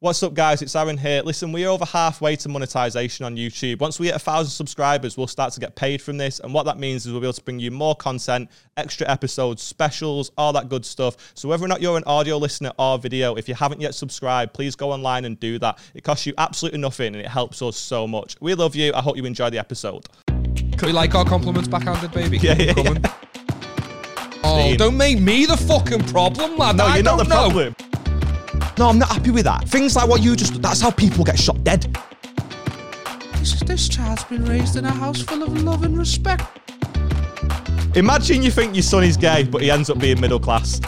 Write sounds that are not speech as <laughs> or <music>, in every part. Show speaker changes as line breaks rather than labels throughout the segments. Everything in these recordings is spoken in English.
What's up, guys? It's Aaron here. Listen, we're over halfway to monetization on YouTube. Once we hit a thousand subscribers, we'll start to get paid from this. And what that means is we'll be able to bring you more content, extra episodes, specials, all that good stuff. So, whether or not you're an audio listener or video, if you haven't yet subscribed, please go online and do that. It costs you absolutely nothing and it helps us so much. We love you. I hope you enjoy the episode.
Can we like our compliments backhanded, baby.
Yeah, yeah,
Coming. Oh, don't make me the fucking problem, lad.
No,
I
you're not the
know.
problem.
No, I'm not happy with that. Things like what you just, that's how people get shot dead.
This, this child's been raised in a house full of love and respect.
Imagine you think your son is gay, but he ends up being middle class.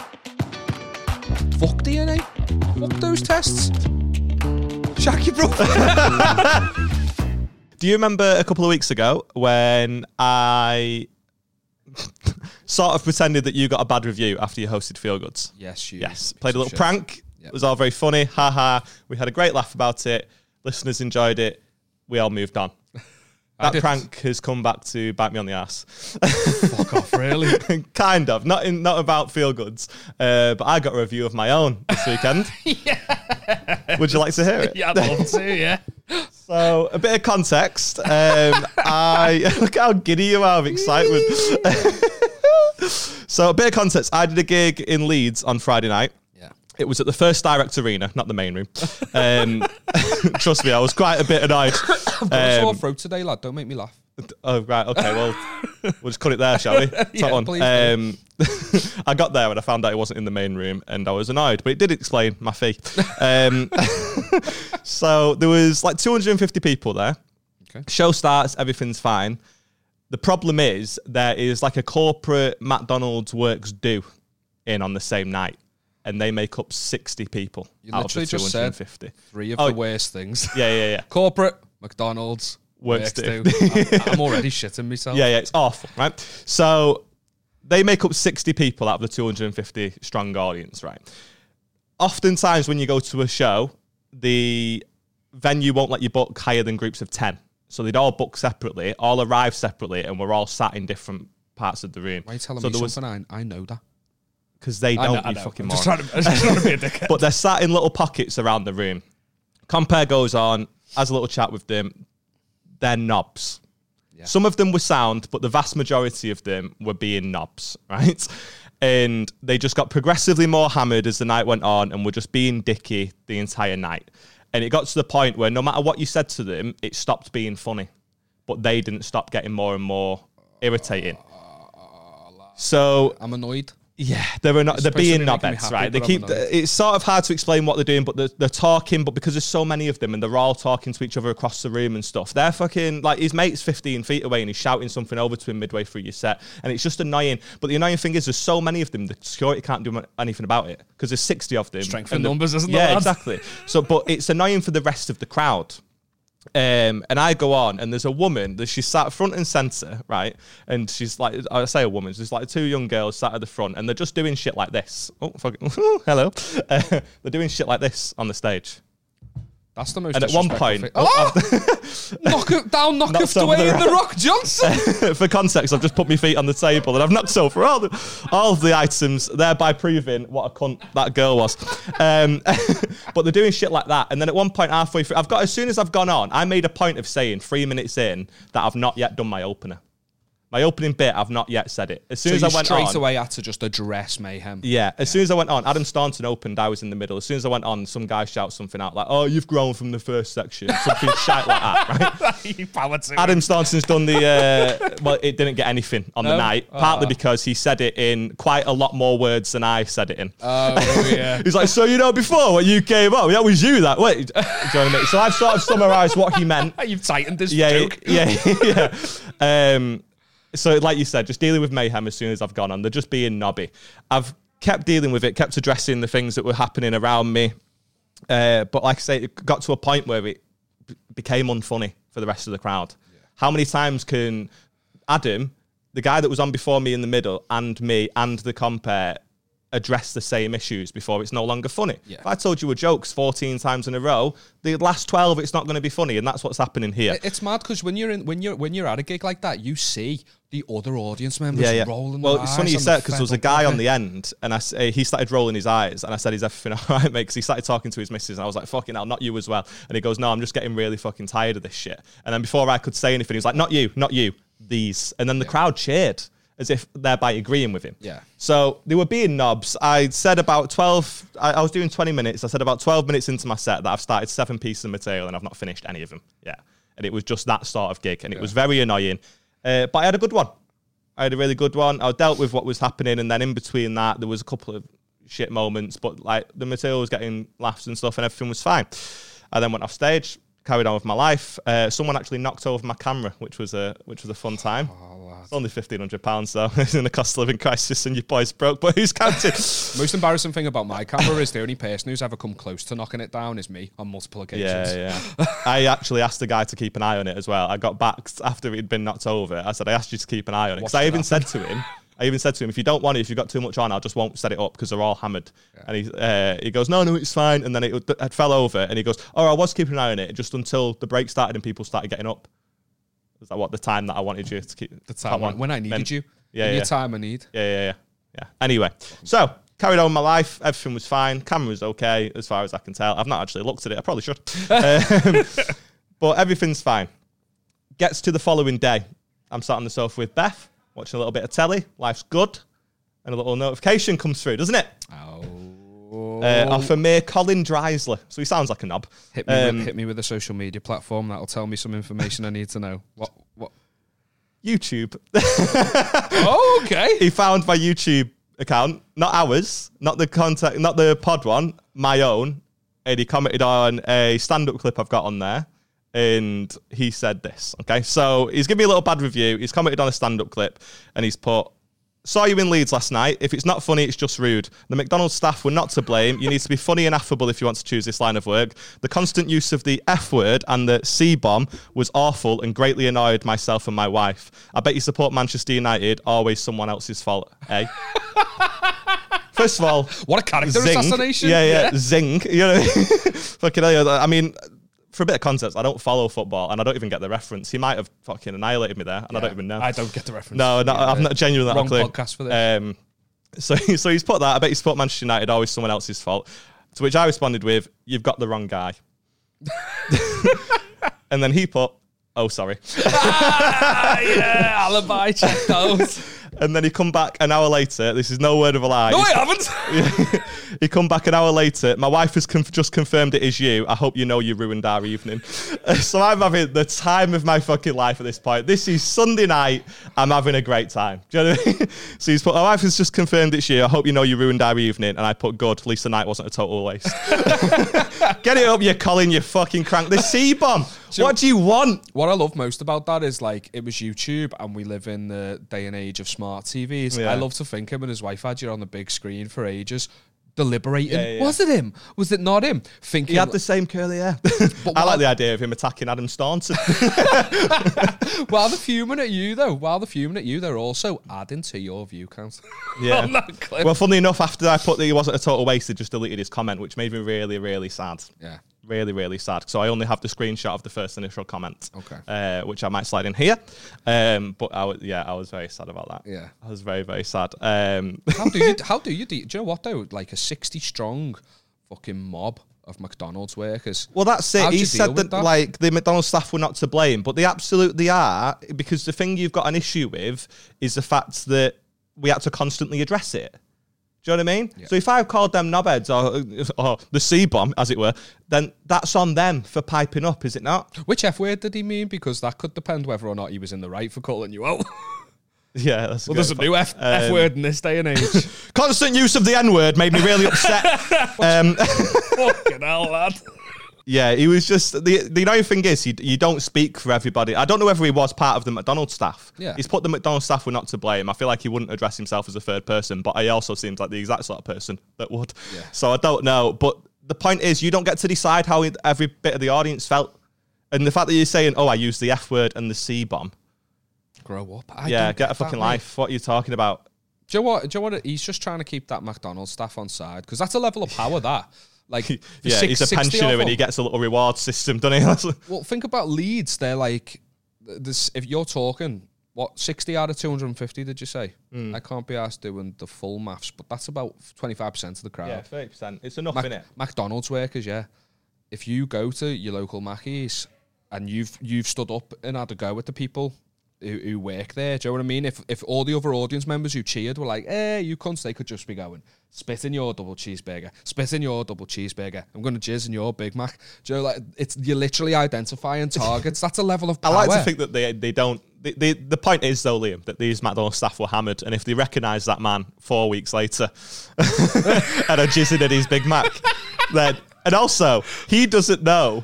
Fuck DNA. Fuck those tests. Your brother. <laughs>
Do you remember a couple of weeks ago when I <laughs> sort of pretended that you got a bad review after you hosted Feel Goods?
yes, you.
Yes. Played a little prank.
Yep.
It was all very funny. Ha ha. We had a great laugh about it. Listeners enjoyed it. We all moved on. <laughs> That prank has come back to bite me on the ass.
Fuck off, really. <laughs>
kind of. Not in not about feel goods. Uh, but I got a review of my own this weekend. <laughs> yeah. Would you like to hear it?
yeah, I'd love to, yeah.
So, a bit of context. Um, I look how giddy you are of excitement. so, a bit of context. I did a gig in Leeds on Friday night. It was at the First Direct Arena, not the main room. Um, <laughs> trust me, I was quite a bit annoyed.
I've got a sore throat today, lad. Don't make me laugh.
Oh right, okay. Well, we'll just cut it there, shall we? <laughs> Top
Yeah,
one.
please.
Um, <laughs> I got there and I found out it wasn't in the main room, and I was annoyed. But it did explain my fee. Um, so there was like 250 people there.
Okay.
Show starts, everything's fine. The problem is there is like a corporate McDonald's works do in on the same night, and they make up 60 people
You
out of the
literally just said
250.
Three of
Oh.
the worst things. <laughs>
Yeah, yeah, yeah.
Corporate, McDonald's,
Works do.
I'm, <laughs> I'm already shitting myself.
Yeah, yeah, it's awful, right? So they make up 60 people out of the 250 strong audience, right? Oftentimes, when you go to a show, the venue won't let you book higher than groups of 10. So they'd all book separately, all arrive separately, and we're all sat in different parts of the room.
Why are you telling
so
me
there was
something? I, I know that.
Because they don't,
know,
you fucking
I'm just trying to, I'm just trying to be a <laughs> dickhead.
but they're sat in little pockets around the room. Compare goes on, has a little chat with them. They're knobs.
Yeah.
Some of them were sound, but the vast majority of them were being knobs, <laughs> right? And they just got progressively more hammered as the night went on and were just being dicky the entire night. And it got to the point where no matter what you said to them, it stopped being funny. But they didn't stop getting more and more irritating. Ah, ah, ah, so
I'm annoyed.
Yeah, they're not, they're being
be making happy,
right? They keep it's sort of hard to explain what they're doing, but they're, they're talking. But because there's so many of them and they're all talking to each other across the room and stuff, they're fucking like his mate's 15 feet away and he's shouting something over to him midway through your set, and it's just annoying. But the annoying thing is, there's so many of them, the security can't do anything about it because there's 60 of them.
Strength in numbers, isn't there,
Yeah,
lad?
exactly. So, but it's annoying for the rest of the crowd. Um, and I go on, and there's a woman that she sat front and center, right? And she's like, I say a woman, there's like two young girls sat at the front, and they're just doing shit like this. Oh, fucking, <laughs> hello. Uh, <laughs> they're doing shit like this on the stage.
That's the most.
And at one point-
thing. oh, knock it down, knock it away
the
in the Rock Johnson. <laughs>
for context, I've just put my feet on the table, and I've knocked over all the, all of the items, thereby proving what a cunt that girl was. Um, <laughs> but they're doing shit like that, and then at one point halfway through, I've got as soon as I've gone on, I made a point of saying three minutes in that I've not yet done my opener. My opening bit, I've not yet said it. As soon
so
as I went
straight
on,
away had to just address mayhem.
Yeah, as soon as I went on, Adam Staunton opened, I was in the middle. As soon as I went on, some guy shouts something out like, "Oh, you've grown from the first section," something <laughs> shite like that, right? <laughs>
power to
Adam Staunton's done the uh, well. It didn't get anything on the night, partly
Ah.
because he said it in quite a lot more words than I said it in.
Oh <laughs> yeah.
He's like, so you know before when you came up, that was you that. Wait, do you know what I mean? So I've sort of summarised what he meant.
You've tightened this
Yeah,
joke.
yeah, yeah. Um, so like you said, just dealing with mayhem as soon as I've gone on. They're just being knobby. I've kept dealing with it, kept addressing the things that were happening around me. Uh, but like I say, it got to a point where it b- became unfunny for the rest of the crowd. How many times can Adam, the guy that was on before me in the middle, and me and the compare address the same issues before it's no longer funny.
Yeah.
If I told you a jokes 14 times in a row, the last 12 it's not going to be funny, and that's what's happening here.
It- It's mad because when you're in when you're when you're at a gig like that, you see the other audience members
yeah, yeah.
rolling.
Well, it's funny you said because there was a guy on the end, and I uh, he started rolling his eyes, and I said, "Is everything <laughs> all right, mate?" Because he started talking to his missus, and I was like, "Fucking hell, not you as well." And he goes, "No, I'm just getting really fucking tired of this shit." And then before I could say anything, he was like, "Not you, not you, these." And then the crowd cheered as if thereby agreeing with him.
Yeah.
So they were being knobs. I said about 12, I, I was doing 20 minutes. I said about 12 minutes into my set that I've started seven pieces of material and I've not finished any of them. Yeah. And it was just that sort of gig. And it was very annoying. Uh, but I had a good one. I had a really good one. I dealt with what was happening. And then in between that, there was a couple of shit moments. But like the material was getting laughs and stuff and everything was fine. I then went off stage. Carried on with my life. Uh, someone actually knocked over my camera, which was a which was a fun time. It's only fifteen hundred pounds though. <laughs> It's in a cost of living crisis, and your boy's broke. But who's counting? <laughs>
Most embarrassing thing about my camera is the only person who's ever come close to knocking it down is me on multiple occasions.
Yeah, yeah. <laughs> I actually asked the guy to keep an eye on it as well. I got back after it'd been knocked over. I said, I asked you to keep an eye on it. Because I even
happen.
said to him, I even said to him, if you don't want it, if you've got too much on, I just won't set it up because they're all hammered. And he, uh, he goes, no, no, it's fine. And then it, it fell over and he goes, oh, I was keeping an eye on it just until the break started and people started getting up. Is that what the time that I wanted you to keep?
The time when, when I needed you.
Yeah, yeah.
your time I need.
Yeah, yeah, yeah. Yeah. Anyway, so carried on with my life. Everything was fine. Camera was okay as far as I can tell. I've not actually looked at it. I probably should. <laughs> um, but everything's fine. Gets to the following day. I'm sat on the sofa with Beth, watching a little bit of telly. Life's good. And a little notification comes through, doesn't it?
Oh.
Uh, off a mere Colin Dreisley. So he sounds like a knob.
hit me
Um,
with, hit me with a social media platform that'll tell me some information I need to know. What what
YouTube. <laughs>
Oh, okay.
he found my YouTube account, not ours, not the contact, not the pod one, my own, and he commented on a stand-up clip I've got on there, and he said this. Okay, so he's given me a little bad review. He's commented on a stand-up clip, and he's put. Saw you in Leeds last night. If it's not funny, it's just rude. The McDonald's staff were not to blame. You need to be funny and affable if you want to choose this line of work. The constant use of the F word and the C bomb was awful and greatly annoyed myself and my wife. I bet you support Manchester United, always someone else's fault, eh? <laughs> First of all,
What a character
zing.
assassination.
Yeah, yeah, yeah. zing. You know, <laughs> fucking hell. I mean, for a bit of context, I don't follow football and I don't even get the reference. He might have fucking annihilated me there, and I don't even know.
I don't get the reference.
No, no,
Yeah,
I'm not genuinely
wrong
not
podcast for this.
Um, so, <laughs> so he's put that. I bet he's support Manchester United, always someone else's fault. To which I responded with, "You've got the wrong guy." <laughs> and then he put, "Oh, sorry." <laughs>
yeah, alibi check those.
And then he come back an hour later. This is no word of a lie.
no, I haven't. <laughs>
he come back an hour later. My wife has conf- just confirmed it is you. I hope you know you ruined our evening. <laughs> so I'm having the time of my fucking life at this point. This is Sunday night. I'm having a great time. Do you know what I mean? <laughs> so he's put, my wife has just confirmed it's you. I hope you know you ruined our evening. And I put, good. At least the night wasn't a total waste. Get it up, you Colin, you fucking crank. The C bomb. What do you want?
What I love most about that is like it was YouTube, and we live in the day and age of smart TVs.
Yeah.
I love to think him and his wife had you on the big screen for ages, deliberating.
Yeah, yeah.
Was it him? Was it not him? Thinking
He had the same curly hair. <laughs>
But
I like the idea of him attacking Adam Staunton. <laughs> <laughs>
while they're fuming at you, though, while they're fuming at you, they're also adding to your view count.
Yeah.
on that clip.
Well, funnily enough, after I put that he wasn't a total waste, he just deleted his comment, which made me really, really sad.
yeah.
Really, really sad. So I only have the screenshot of the first initial comment.
Okay.
Uh, which I might slide in here. Um, but I was, yeah, I was very sad about that.
Yeah.
I was very, very sad. Um, <laughs>
How do you? How do you? Do, do you know what though? Like a sixty-strong fucking mob of McDonald's workers.
Well, that's it.
How'd
he said that,
that?
like the McDonald's staff were not to blame, but they absolutely are because the thing you've got an issue with is the fact that we had to constantly address it. Do you know what I mean? So if I've called them knobheads or, or the C bomb, as it were, then that's on them for piping up, is it not?
Which F word did he mean? Because that could depend whether or not he was in the right for calling you out. <laughs>
Yeah, that's
well, there's a new F, F
Um,
word in this day and age. <laughs>
Constant use of the N word made me really <laughs> upset. um,
Fucking hell, lad.
Yeah, he was just the the annoying thing is you, you don't speak for everybody. I don't know whether he was part of the McDonald's staff.
Yeah.
he's put the McDonald's staff were not to blame. I feel like he wouldn't address himself as a third person, but he also seems like the exact sort of person that would.
Yeah.
So I don't know, but the point is you don't get to decide how every bit of the audience felt, and the fact that you're saying, "Oh, I used the F word and the C bomb."
Grow up. I
yeah, get a fucking
mate.
life. What are you talking about?
Do you know what? Do you know what? He's just trying to keep that McDonald's staff on side because that's a level of power. That like <laughs>
Yeah,
six-
he's a pensioner and he gets a little reward system, doesn't he? <laughs>
Well, think about Leeds. They're like this. If you're talking what sixty out of two hundred and fifty, did you say?
Hmm.
I can't be asked doing the full maths, but that's about twenty five percent of the crowd.
yeah, thirty percent. It's enough,
Mac-
it.
McDonald's workers, yeah. If you go to your local Mackey's and you've you've stood up and had a go with the people who, who work there, do you know what I mean? If if all the other audience members who cheered were like, "Eh, you cunts," they could just be going, "Spit in your double cheeseburger, spit in your double cheeseburger. I'm going to jizz in your Big Mac." Do you know, like it's you're literally identifying targets. That's a level of <laughs>
I like to think that they they don't. The, the, the point is though, Liam, that these McDonald's staff were hammered, and if they recognise that man four weeks later <laughs> and are jizzing at his Big Mac, then and also he doesn't know,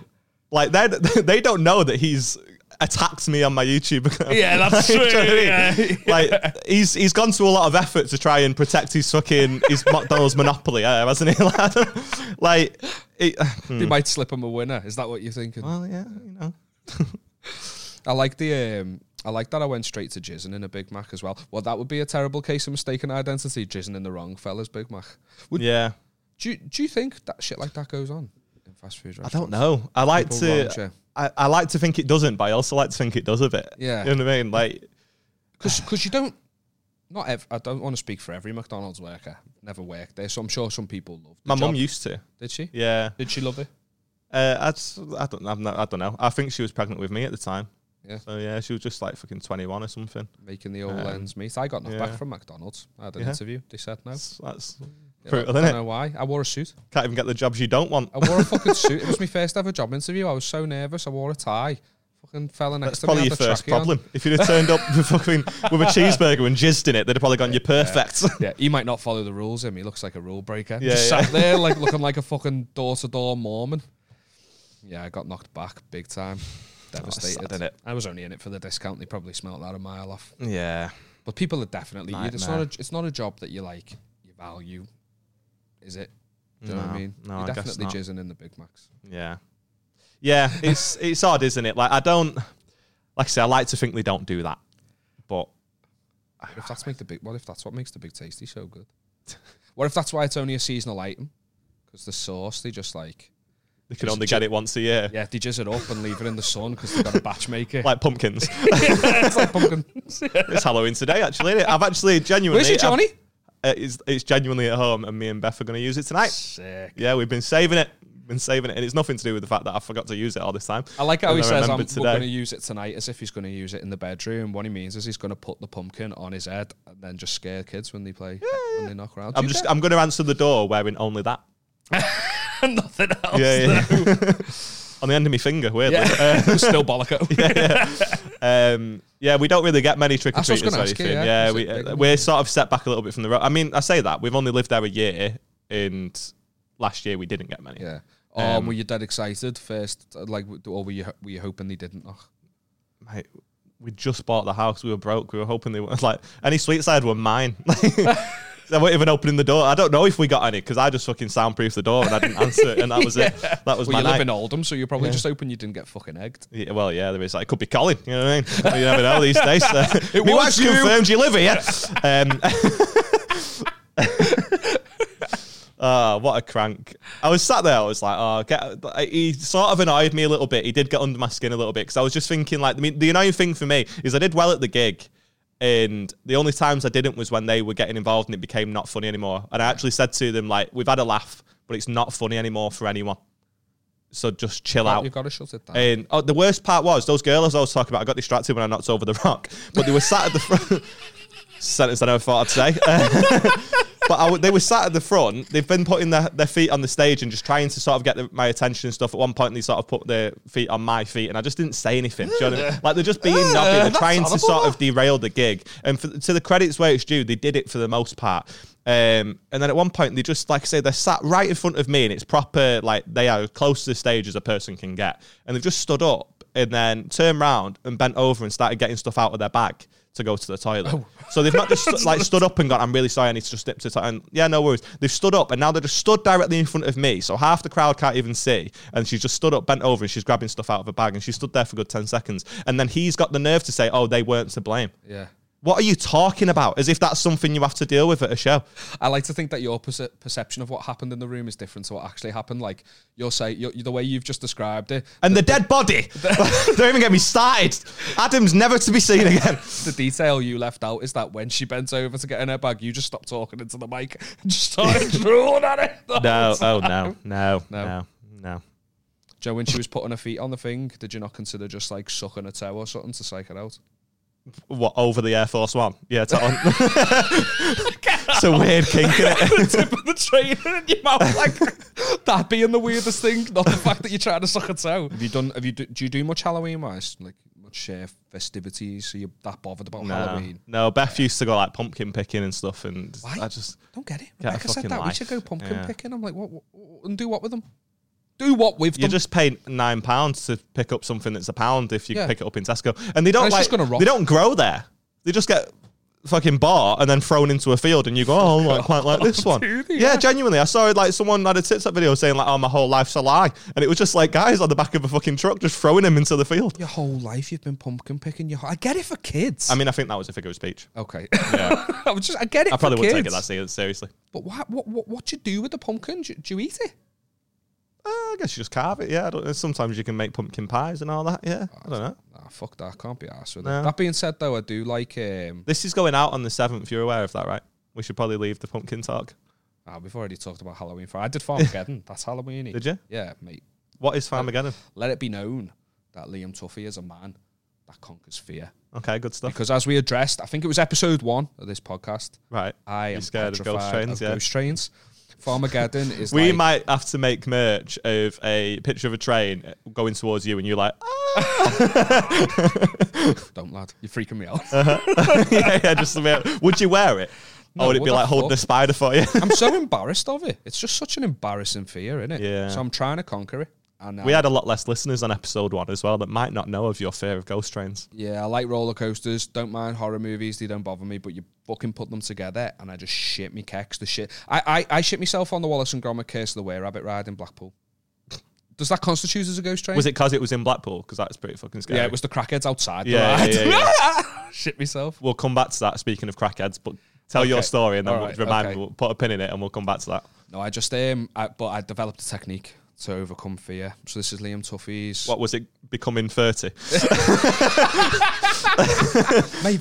like they <laughs> they don't know that he's attacked me on my YouTube account.
Yeah, <laughs> that's
Like, do you know I
true,
mean?
yeah. <laughs>
Like he's he's gone to a lot of effort to try and protect his fucking his McDonald's monopoly, uh, hasn't he? <laughs> like, it,
they <sighs> might slip him a winner. Is that what you're thinking?
well, yeah, you know.
I like the um, I like that I went straight to jizzing in a Big Mac as well. Well, that would be a terrible case of mistaken identity, jizzing in the wrong fella's Big Mac. Would,
Yeah.
do, you, do you think that shit like that goes on in fast food
I don't know. I like
People
to.
Yeah.
I, I like to think it doesn't, but I also like to think it does a bit.
Yeah.
you know what I mean. Like,
Because you don't, not ev- I don't want to speak for every McDonald's worker. Never worked there, so I'm sure some people love
my mum used to.
Did she?
Yeah,
Did she love it?
uh, I, just- I don't. I'm not, I don't know. I think she was pregnant with me at the time.
Yeah.
So yeah, she was just like fucking 21 or something.
Making the old
Um,
ends meet. I got knocked back from McDonald's. I had an
Yeah.
interview. They said no.
That's, that's
Yeah,
brutal,
I don't know why. I wore a suit.
Can't even get the jobs you don't want.
I wore a <laughs> fucking suit. It was my first ever job interview. I was so nervous. I wore a tie. Fucking fella next
That's
to me
probably
had
your
the
first
trackie on.
problem. If you'd have turned up with fucking with a <laughs> cheeseburger and jizzed in it, they'd have probably gone, "You're perfect." <laughs>
Yeah, he might not follow the rules. Him, he looks like a rule breaker.
Yeah,
Just
yeah.
sat there like looking like a fucking door to door Mormon. Yeah, I got knocked back big time. Devastated.
sad, innit?
I was only in it for the discount. They probably smelt that a mile off.
yeah.
But people are definitely. It's not.
Nightmare.
A, it's not a job that you like. You value. Is it? Do you know what I mean?
no,
You're
I guess
definitely jizzing in the Big Macs.
Yeah. Yeah, it's <laughs> it's odd, isn't it? Like I don't like I say, I like to think they don't do that. But
What if that's make the big? What if that's what makes the Big Tasty so good? <laughs> What if that's why it's only a seasonal item? Because the sauce, they just like
they can only get it once a year.
yeah, they jizz it up and leave it in the sun because they've got a batch maker.
Like pumpkins. <laughs>
it's like pumpkin.
it's Halloween today, actually. Isn't it? I've actually genuinely
Where's it, Johnny?
I've- Uh, it's, it's genuinely at home and me and Beth are going to use it tonight.
Sick.
Yeah, we've been saving it. Been saving it. And it's nothing to do with the fact that I forgot to use it all this time.
I like how
And
he
I
says, "I'm going to use it tonight," as if he's going to use it in the bedroom. What he means is he's going to put the pumpkin on his head and then just scare kids when they play when they knock around.
I'm just I'm going to answer the door wearing only that. <laughs>
nothing else.
Yeah, yeah. <laughs> On the end of my finger, weirdly.
Yeah, uh, <laughs> still bollock
Um, yeah, we don't really get many trick or
That's what I was
treaters or
gonna ask you,
anything.
yeah.
Yeah,
Is
we,
big
uh, we're sort of set back a little bit from the road. I mean, I say that we've only lived there a year, and last year we didn't get many.
Yeah. Oh,
Um,
were you dead excited first? Like, or were you were you hoping they didn't knock?
Mate, we just bought the house. We were broke. We were hoping they were <laughs> like any sweet side were mine. <laughs> <laughs> <laughs> They weren't even opening the door. I don't know if we got any because I just fucking soundproofed the door and I didn't answer it, and that was it. <laughs> That was
Well,
my
you live in Oldham, so you're probably just hoping you didn't get fucking egged.
Yeah, well, yeah, there is. Like, it could be Colin. You know what I mean? you never know these days. Uh, <laughs>
It
my
was
wife's
you.
confirmed you live here. Um, Oh, what a crank! I was sat there. I was like, "Oh, get." He sort of annoyed me a little bit. He did get under my skin a little bit because I was just thinking, like, I mean, the annoying thing for me is I did well at the gig, and the only times I didn't was when they were getting involved and it became not funny anymore. And I actually said to them, like, "We've had a laugh, but it's not funny anymore for anyone. So just chill out."
You've got to shut it down.
And oh, the worst part was those girls I was talking about. I got distracted when I knocked over the rock, but they were sat at the front. <laughs> Sentence I never thought I'd say. <laughs> but I w they were sat at the front. They've been putting their, their feet on the stage and just trying to sort of get the, my attention and stuff. At one point, they sort of put their feet on my feet, and I just didn't say anything. Do you know what I mean? Like they're just being knobby. They're trying to sort of derail the gig. And for, to the credits where it's due, they did it for the most part. Um, and then at one point, they just like I say, they're sat right in front of me, and it's proper like they are as close to the stage as a person can get. And they've just stood up and then turned round and bent over and started getting stuff out of their bag to go to the toilet. Oh. So they've not just <laughs> like stood up and gone, I'm really sorry, I need to just dip to the toilet. And yeah, no worries. They've stood up and now they're just stood directly in front of me. So half the crowd can't even see. And she's just stood up, bent over, and she's grabbing stuff out of her bag. And she stood there for a good 10 seconds. And then he's got the nerve to say, oh, they weren't to blame.
yeah.
What are you talking about? As if that's something you have to deal with at a show.
I like to think that your perce- perception of what happened in the room is different to what actually happened. Like you'll say, you the way you've just described it,
And the dead body. <laughs> <laughs> Don't even get me started. Adam's never to be seen <laughs> again.
the detail you left out is that when she bent over to get in her bag, you just stopped talking into the mic and just started drooling at it. the
No,
whole
oh
time.
no, no,
No.
no, no.
Joe, when she was putting her feet on the thing, did you not consider just like sucking a toe or something to psych her out?
What over the Air Force One? Yeah, it's, on. <laughs> it's a weird kink in it. <laughs>
Tip of the trainer in your mouth, like <laughs> that being the weirdest thing, not the fact that you're trying to suck a toe. Have you done? Have you? Do, do you do much Halloween wise? Like much uh, festivities? Are you that bothered about
No,
Halloween?
no. Beth used to go like pumpkin picking and stuff, and
Why?
I just
Don't get it.
Get a
Rebecca said
fucking
that we
life.
should go pumpkin
Yeah.
picking. I'm like, what, what, what- And do what with them? Do what with
you
them?
just pay nine pounds to pick up something that's a pound if you
Yeah.
pick it up in Tesco, and they don't
it's
like
just gonna rot.
they don't grow there. They just get fucking bought and then thrown into a field, and you go, oh, I quite like this <laughs> one.
They?
Yeah,
Yeah.
genuinely, I saw like someone had a TikTok video saying like, oh, my whole life's a lie, and it was just like guys on the back of a fucking truck just throwing them into the field.
Your whole life you've been pumpkin picking. Your whole, I get it for kids.
I mean, I think that was a figure of speech.
okay.
Yeah, <laughs>
I was just, I get it.
I probably
for
wouldn't
kids.
take it that se- seriously.
But what, what, what, what do you do with the pumpkin? Do, do you eat it?
Uh, I guess you just carve it. Yeah, I don't. Sometimes you can make pumpkin pies and all that. Yeah, I don't know.
Nah, fuck that. Can't be asked with
No.
it. That being said, though, I do like. Um,
This is going out on the seventh. You're aware of that, right? We should probably leave the pumpkin talk.
ah, we've already talked about Halloween. For I did Farmageddon. <laughs> That's Halloween.
Did you?
Yeah, mate.
What is Farmageddon?
Let it be known that Liam Tuffy is a man that conquers fear.
Okay, good stuff.
Because as we addressed, I think it was episode one of this podcast.
Right.
I am
scared of ghost
petrified
trains,
of
yeah.
Ghost trains. Farmageddon is.
We
like,
might have to make merch of a picture of a train going towards you, and you're like, ah. <laughs>
Don't, lad. You're freaking me out. <laughs> <laughs>
yeah, yeah, just. Would you wear it?
No,
or would it be like holding a spider for you?
I'm so embarrassed of it. It's just such an embarrassing fear, isn't it?
Yeah.
So I'm trying to conquer it.
We had a lot less listeners on episode one as well that might not know of your fear of ghost trains.
Yeah, I like roller coasters. Don't mind horror movies. They don't bother me. But you fucking put them together, and I just shit me kecks. The shit. I, I, I shit myself on the Wallace and Gromit Curse of the Were Rabbit ride in Blackpool. Does that constitute as a ghost train?
Was it because it was in Blackpool? Because that's pretty fucking scary.
Yeah, it was the crackheads outside.
Yeah, yeah,
ride.
yeah, <laughs>
shit myself.
We'll come back to that. Speaking of crackheads, but tell your story and then
All
we'll
right,
remind
okay.
me. We'll put a pin in it and we'll come back to that.
No, I just um, I, but I developed a technique to overcome fear. So this is Liam Tuffy's.
What was it? Becoming thirty?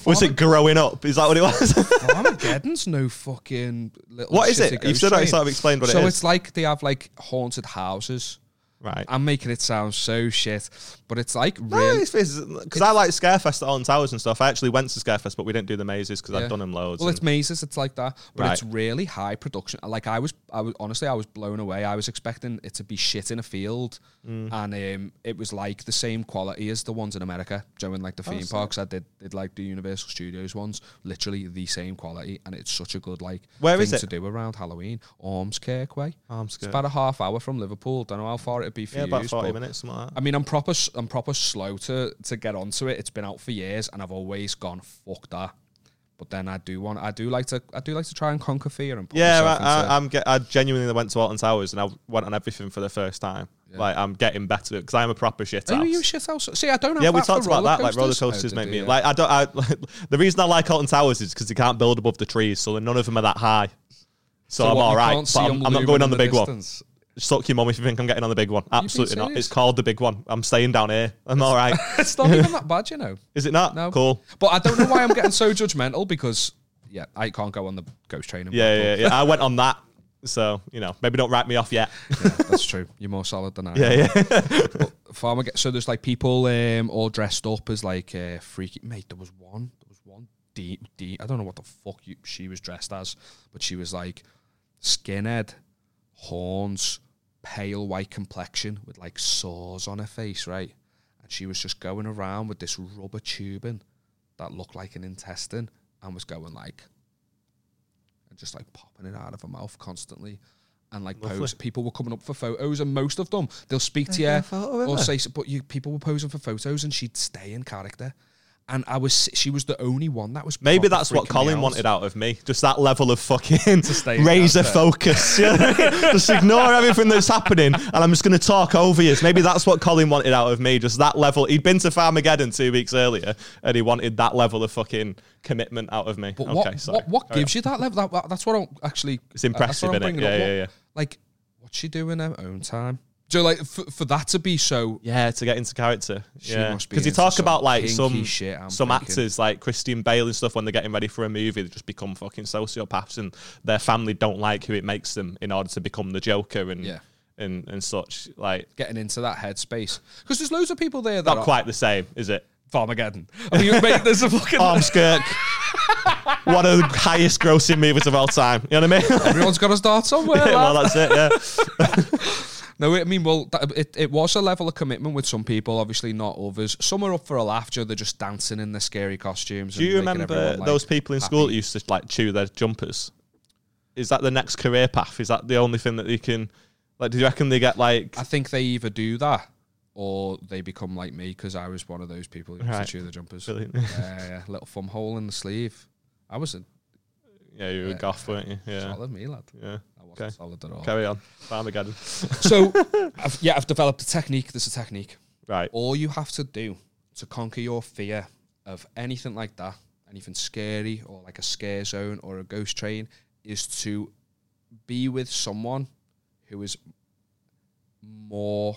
Was it growing up? Is that what it was?
Armageddon's <laughs> no fucking little.
what is
shitty
it? You've
ghost
still not
train.
sort of explained what
so
it is.
it's like they have like haunted houses.
Right.
I'm making it sound so shit, but it's like
No,
real.
because I like Scarefest Alton Towers and stuff. I actually went to Scarefest, but we didn't do the mazes because
Yeah.
I've done them loads.
Well,
and-
it's mazes. It's like that, but it's really high production. Like I was, I was honestly, I was blown away. I was expecting it to be shit in a field,
Mm.
and um, it was like the same quality as the ones in America. Joe in like the
Oh,
theme parks, I did, did like the Universal Studios ones, literally the same quality, and it's such a good like
Where
thing
is it?
to do around Halloween. Ormskirk way.
Ormskirk.
It's about a half hour from Liverpool. Don't know how far be for
yeah,
you.
about forty minutes, something like that.
I mean, I'm proper, I'm proper slow to to get onto it. It's been out for years, and I've always gone fuck that. But then I do want, I do like to, I do like to try and conquer fear and put
Yeah, I, I'm. Get, I genuinely went to Alton Towers and I went on everything for the first time. Like I'm getting better because I'm a proper shit house.
you shit house. See, I don't have
yeah, we talked about that. Like roller
coasters. Oh,
make me
Yeah.
like I don't. I, <laughs> the reason I like Alton Towers is because they can't build above the trees, so none of them are that high. So, I'm
what,
all right, but I'm, I'm not going on the big one. Suck your mum if you think I'm getting on the big one. Absolutely not.
serious?
It's called the big one. I'm staying down here. I'm all right. <laughs>
It's not even <laughs> that bad, you know.
Is it not?
No.
Cool.
But I don't know why I'm getting so <laughs> judgmental because, yeah, I can't go on the ghost train. in
Yeah, yeah, yeah. I went on that. So, you know, maybe don't write me off yet.
Yeah, that's true. You're more solid than I. am.
Yeah, yeah.
Farmer. So there's like people um, all dressed up as like uh, freaky. Mate, there was one. There was one deep, deep. I don't know what the fuck you, she was dressed as, but she was like skinhead, horns, pale white complexion with like sores on her face, right? And she was just going around with this rubber tubing that looked like an intestine and was going like and just like popping it out of her mouth constantly. And like
Lovely.
pose, people were coming up for photos, and most of them they'll speak to you or say, but you people were posing for photos, and she'd stay in character. And I was she was the only one that was
Maybe that's what Colin wanted out of me. Just that level of fucking <laughs> razor focus. You know what I mean? just ignore everything that's happening and I'm just going to talk over you. Maybe that's what Colin wanted out of me. Just that level. He'd been to Farmageddon two weeks earlier and he wanted that level of fucking commitment out of me.
But
okay,
what, what what gives you that level? That, that- that's what I'm actually.
It's impressive,
that's what I'm
innit?
bringing
Yeah,
up.
yeah,
What-
yeah.
Like, what's she doing in her own time? Do like for, for that to be so?
Yeah, to get into character.
She
yeah,
must be
because you
into
talk
some
about like
kinky
some
shit, I'm
some
thinking.
actors like Christian Bale and stuff when they're getting ready for a movie, they just become fucking sociopaths, and their family don't like who it makes them in order to become the Joker and
Yeah.
and and such. Like
Getting into that headspace because there's loads of people there that
not
are
quite the same, is it?
Farmageddon. I mean, mate, there's a fucking
Armskirk, one of the highest grossing movies of all time. You know what I mean?
everyone's got to start somewhere. <laughs> lad.
well, that's it. Yeah. <laughs>
No, I mean, well, that, it, it was a level of commitment with some people, obviously not others. Some are up for a laugh, Joe. They're just dancing in their scary costumes.
Do you remember
everyone, like,
those people in school that used to like chew their jumpers? Is that the next career path? Is that the only thing that they can? Like, do you reckon they get like?
I think they either do that or they become like me because I was one of those people who used
Right.
to chew the jumpers.
Brilliant. <laughs>
yeah, yeah, little thumb hole in the sleeve. I was a
Yeah, you were
Yeah.
goth, weren't you? Yeah.
solid me, lad.
Yeah.
Wasn't
Okay.
solid at all.
Carry on. Farmageddon. <laughs>
So, <laughs> I've, yeah, I've developed a technique. There's a technique.
Right.
All you have to do to conquer your fear of anything like that, anything scary or like a scare zone or a ghost train, is to be with someone who is more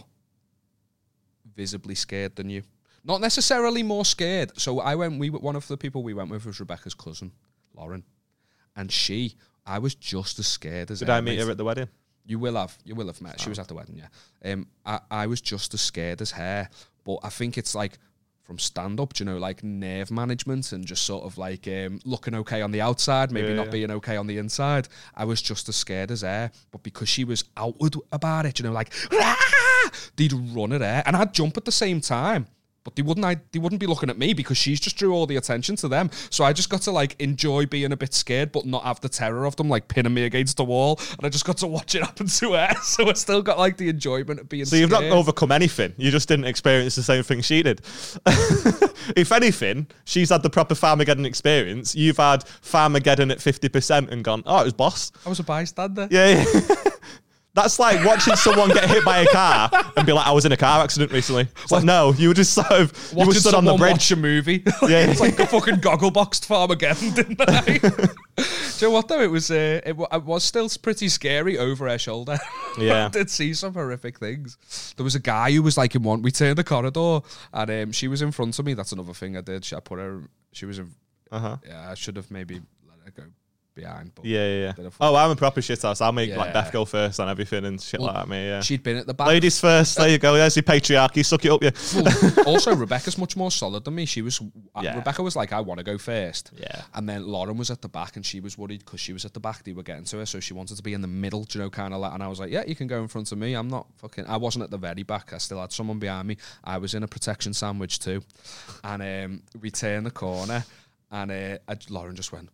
visibly scared than you. Not necessarily more scared. So I went. We one of the people we went with was Rebecca's cousin, Lauren, and she. I was just as scared as
Did I meet her at the wedding?
You will have. You will have met. She was at the wedding, yeah. Um, I, I was just as scared as her, but I think it's like from stand up, you know, like nerve management and just sort of like um, looking okay on the outside, maybe
Yeah,
not
yeah.
being okay on the inside. I was just as scared as her, but because she was outward about it, you know, like "Ah!" they'd run at her and I'd jump at the same time. But they wouldn't. I, they wouldn't be looking at me because she's just drew all the attention to them. So I just got to like enjoy being a bit scared, but not have the terror of them like pinning me against the wall. And I just got to watch it happen to her. <laughs> So I still got like the enjoyment of being. Scared.
So you've not overcome anything. You just didn't experience the same thing she did. <laughs> if anything, she's had the proper Farmageddon experience. You've had Farmageddon at 50% and gone, oh, it was boss.
I was a bystander.
Yeah, yeah. <laughs> That's like watching someone get hit by a car and be like, I was in a car accident recently. It's like, no, you were just sort of, you were stood on the bridge.
watch a movie. <laughs>
Yeah.
it's like a fucking goggle boxed Farmageddon, didn't I? <laughs> Do you know what though? It was uh, it, wa- it was still pretty scary over her shoulder. <laughs>
Yeah.
I did see some horrific things. There was a guy who was like in one. We turned the corridor, and um, she was in front of me. That's another thing I did. She, I put her. She was in.
Uh-huh.
Yeah, I should have maybe let her go behind. But
Yeah, yeah, yeah. Oh, I'm a proper shithouse. I'll make like Beth go first on everything and shit like that, me, yeah.
she'd been at the back.
Ladies first. There you go. There's your patriarchy. Suck it up, yeah.
Well, <laughs> also, Rebecca's much more solid than me. She was. uh,
Yeah.
Rebecca was like, "I want to go first.
Yeah.
And then Lauren was at the back, and she was worried because she was at the back. They were getting to her, so she wanted to be in the middle. Do you know, kind of like. And I was like, "Yeah, you can go in front of me. I'm not fucking. I wasn't at the very back. I still had someone behind me. I was in a protection sandwich too. And um, we turned the corner, and uh, Lauren just went.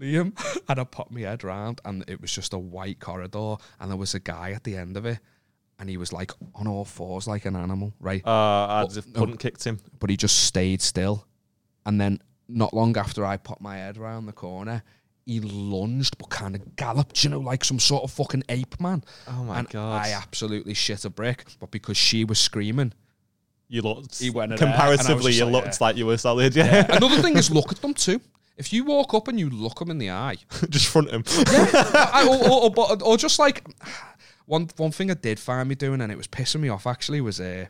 Liam, <laughs> and I popped my head round, and it was just a white corridor, and there was a guy at the end of it, and he was like on all fours like an animal, right?
Uh, I
Well,
just
no.
wouldn't kicked him.
but he just stayed still. And then not long after I popped my head around the corner, he lunged but kind of galloped, you know, like some sort of fucking ape man.
Oh my
and
God.
I absolutely shit a brick, but because she was screaming.
You looked
He went at her, and I was
comparatively. You
like,
looked
yeah.
like you were solid. Yeah,
Another thing is <laughs> look at them too. If you walk up and you look them in the eye, <laughs>
just front him. <laughs>
I, or, or, or, or just like <sighs> one one thing I did find me doing, and it was pissing me off actually, was uh,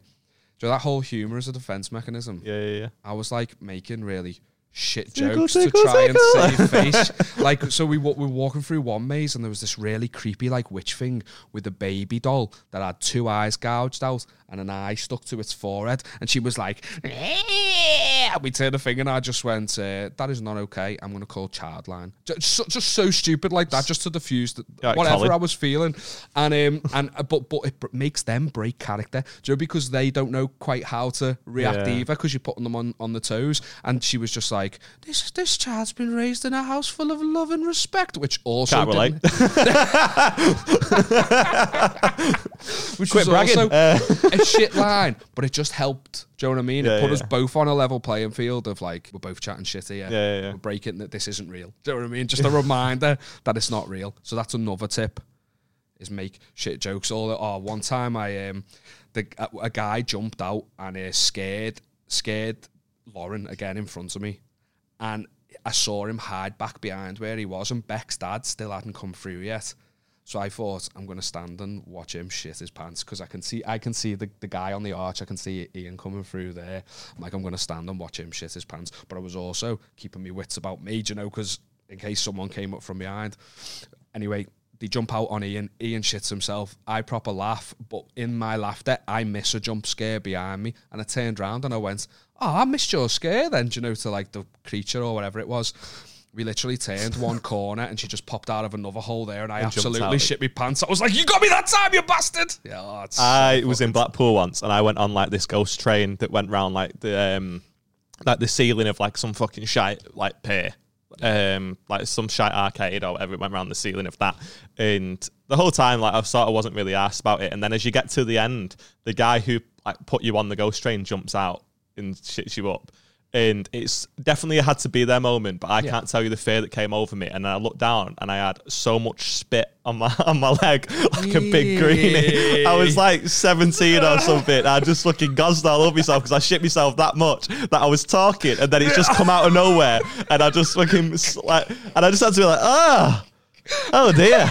do you know that whole humour as a defence mechanism.
yeah, yeah, yeah.
I was like making really shit
Tickle,
jokes
tickle,
to try
tickle.
and save <laughs> face. like, so we, we were walking through one maze and there was this really creepy, like, witch thing with a baby doll that had two eyes gouged out and an eye stuck to its forehead. And she was like, and we turned a thing and I just went, uh, that is not okay. I'm going to call Childline. Just, just so stupid like that, just to diffuse the,
Like
whatever
Colin.
I was feeling. And, um, and, uh, but, but it makes them break character. Do you know, because they don't know quite how to react
Yeah.
either because you're putting them on, on the toes. And she was just like, like, "This this child's been raised in a house full of love and respect," which also
Can't relate. <laughs>
which
Quit
was
bragging.
also
Uh,
a shit line, but it just helped. Do you know what I mean?
Yeah,
it put us
yeah.
both on a level playing field of like we're both chatting shit here.
Yeah, yeah, yeah.
We're breaking that this isn't real. Do you know what I mean? Just a reminder that it's not real. So that's another tip: is make shit jokes. All oh, one time I um, the a, a guy jumped out and uh, scared scared Lauren again in front of me, and I saw him hide back behind where he was, and Beck's dad still hadn't come through yet. So I thought I'm gonna stand and watch him shit his pants because I can see I can see the, the guy on the arch. I can see Ian coming through there. I'm like I'm gonna stand and watch him shit his pants. But I was also keeping my wits about me, you know, because in case someone came up from behind. Anyway, they jump out on Ian. Ian shits himself. I proper laugh, but in my laughter, I miss a jump scare behind me, and I turned round and I went, "Oh, I missed your scare." Then do you know to like the creature or whatever it was. We literally turned one corner and she just popped out of another hole there, and I
And jumped
absolutely
out.
shit my pants. I was like, "You got me that time, you bastard!" Yeah, oh, it's so
I was in Blackpool once, and I went on like this ghost train that went round like the um, like the ceiling of like some fucking shite like pier, um, like some shite arcade or whatever. It went around the ceiling of that, and the whole time like I sort of wasn't really asked about it. And then as you get to the end, the guy who like put you on the ghost train jumps out and shits you up. And it's definitely a had to be there moment, but I can't tell you the fear that came over me. And I looked down and I had so much spit on my <laughs> on my leg, like a big greenie. I was like 17 or something. I just fucking gozzed all over myself because I shit myself that much that I was talking, and then it's just come out of nowhere, and I just fucking like, and I just had to be like, ah, oh dear,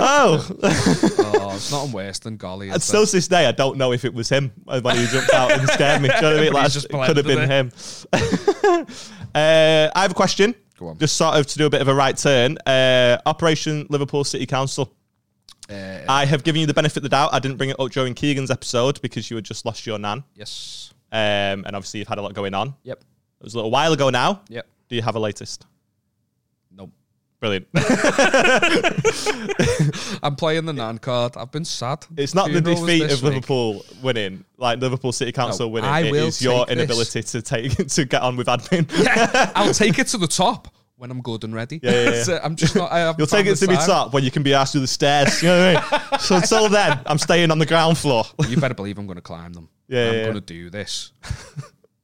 oh.
oh, it's not worse than golly.
And still to this day, I don't know if it was him when he jumped out and scared me. Do you know what I mean? Like,
just
it could have been him. <laughs> uh, I have a question.
Go on.
Just sort of to do a bit of a right turn. Uh, Operation Liverpool City Council.
Uh,
I have given you the benefit of the doubt. I didn't bring it up during Keegan's episode because you had just lost your nan.
yes.
Um, and obviously, you've had a lot going on.
Yep.
It was a little while ago now.
Yep.
Do you have a latest? Brilliant. <laughs> <laughs>
I'm playing the nan card. I've been sad.
It's not the
Funeral was
defeat
this
of
week.
Liverpool winning, like Liverpool City Council winning.
I
It
will
is your
take this.
inability to take <laughs> to get on with admin.
I'll take it to the top when I'm good and ready.
Yeah, yeah, yeah.
So I'm just not. I haven't
You'll take
found
it to
the time.
top when you can be asked through the stairs. You know what I mean? so until then, I'm staying on the ground floor.
You better believe I'm going to climb them.
Yeah,
I'm
yeah,
going to do this.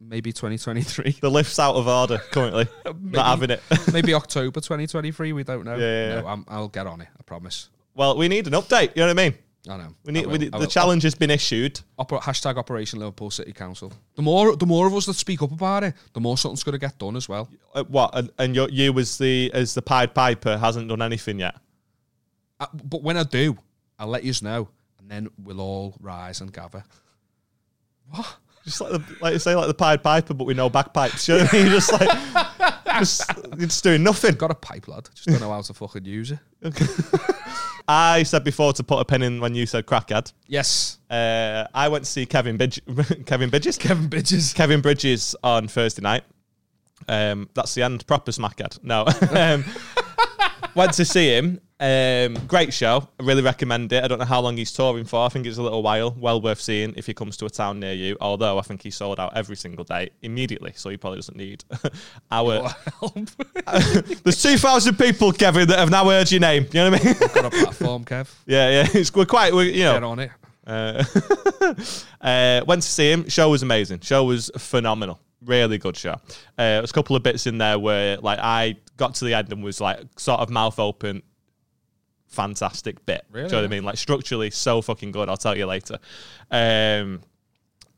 Maybe 2023.
The lift's out of order currently. <laughs> Not having it. <laughs>
Maybe October 2023. We don't know.
Yeah, yeah.
No, I'm, I'll get on it. I promise.
well, we need an update. You know what I mean?
I know.
We need,
I
we
will, I
the challenge has been issued.
Oper- hashtag Operation Liverpool City Council. The more, the more of us that speak up about it, the more something's going to get done as well.
Uh, what? And, and you you as the as the Pied Piper hasn't done anything yet.
Uh, but when I do, I'll let you know, and then we'll all rise and gather. What?
Just like the like you say, like the Pied Piper, but with no bagpipes. You know what I mean? Just like <laughs> just you're just doing nothing.
Got a pipe, lad. Just don't know how to fucking use it. <laughs>
I said before to put a pin in when you said crackhead.
Yes.
Uh, I went to see Kevin Bidge- <laughs> Kevin Bridges.
Kevin Bridges.
Kevin Bridges on Thursday night. Um, that's the end. Proper smackhead. No. um, went to see him. Um, great show. I really recommend it. I don't know how long he's touring for. I think it's a little while. Well worth seeing if he comes to a town near you. Although I think he sold out every single day immediately, so he probably doesn't need <laughs> our. Help. <laughs> There's 2,000 people, Kevin, that have now heard your name. You know what I mean?
Got a platform, Kev. <laughs>
yeah, yeah. It's, we're quite, we're, you know.
Get on it.
Uh, uh, went to see him. Show was amazing. Show was phenomenal. Really good show. Uh, there's a couple of bits in there where like I got to the end and was like sort of mouth open. Fantastic bit. Do you know what I mean? Like structurally so fucking good. I'll tell you later. Um,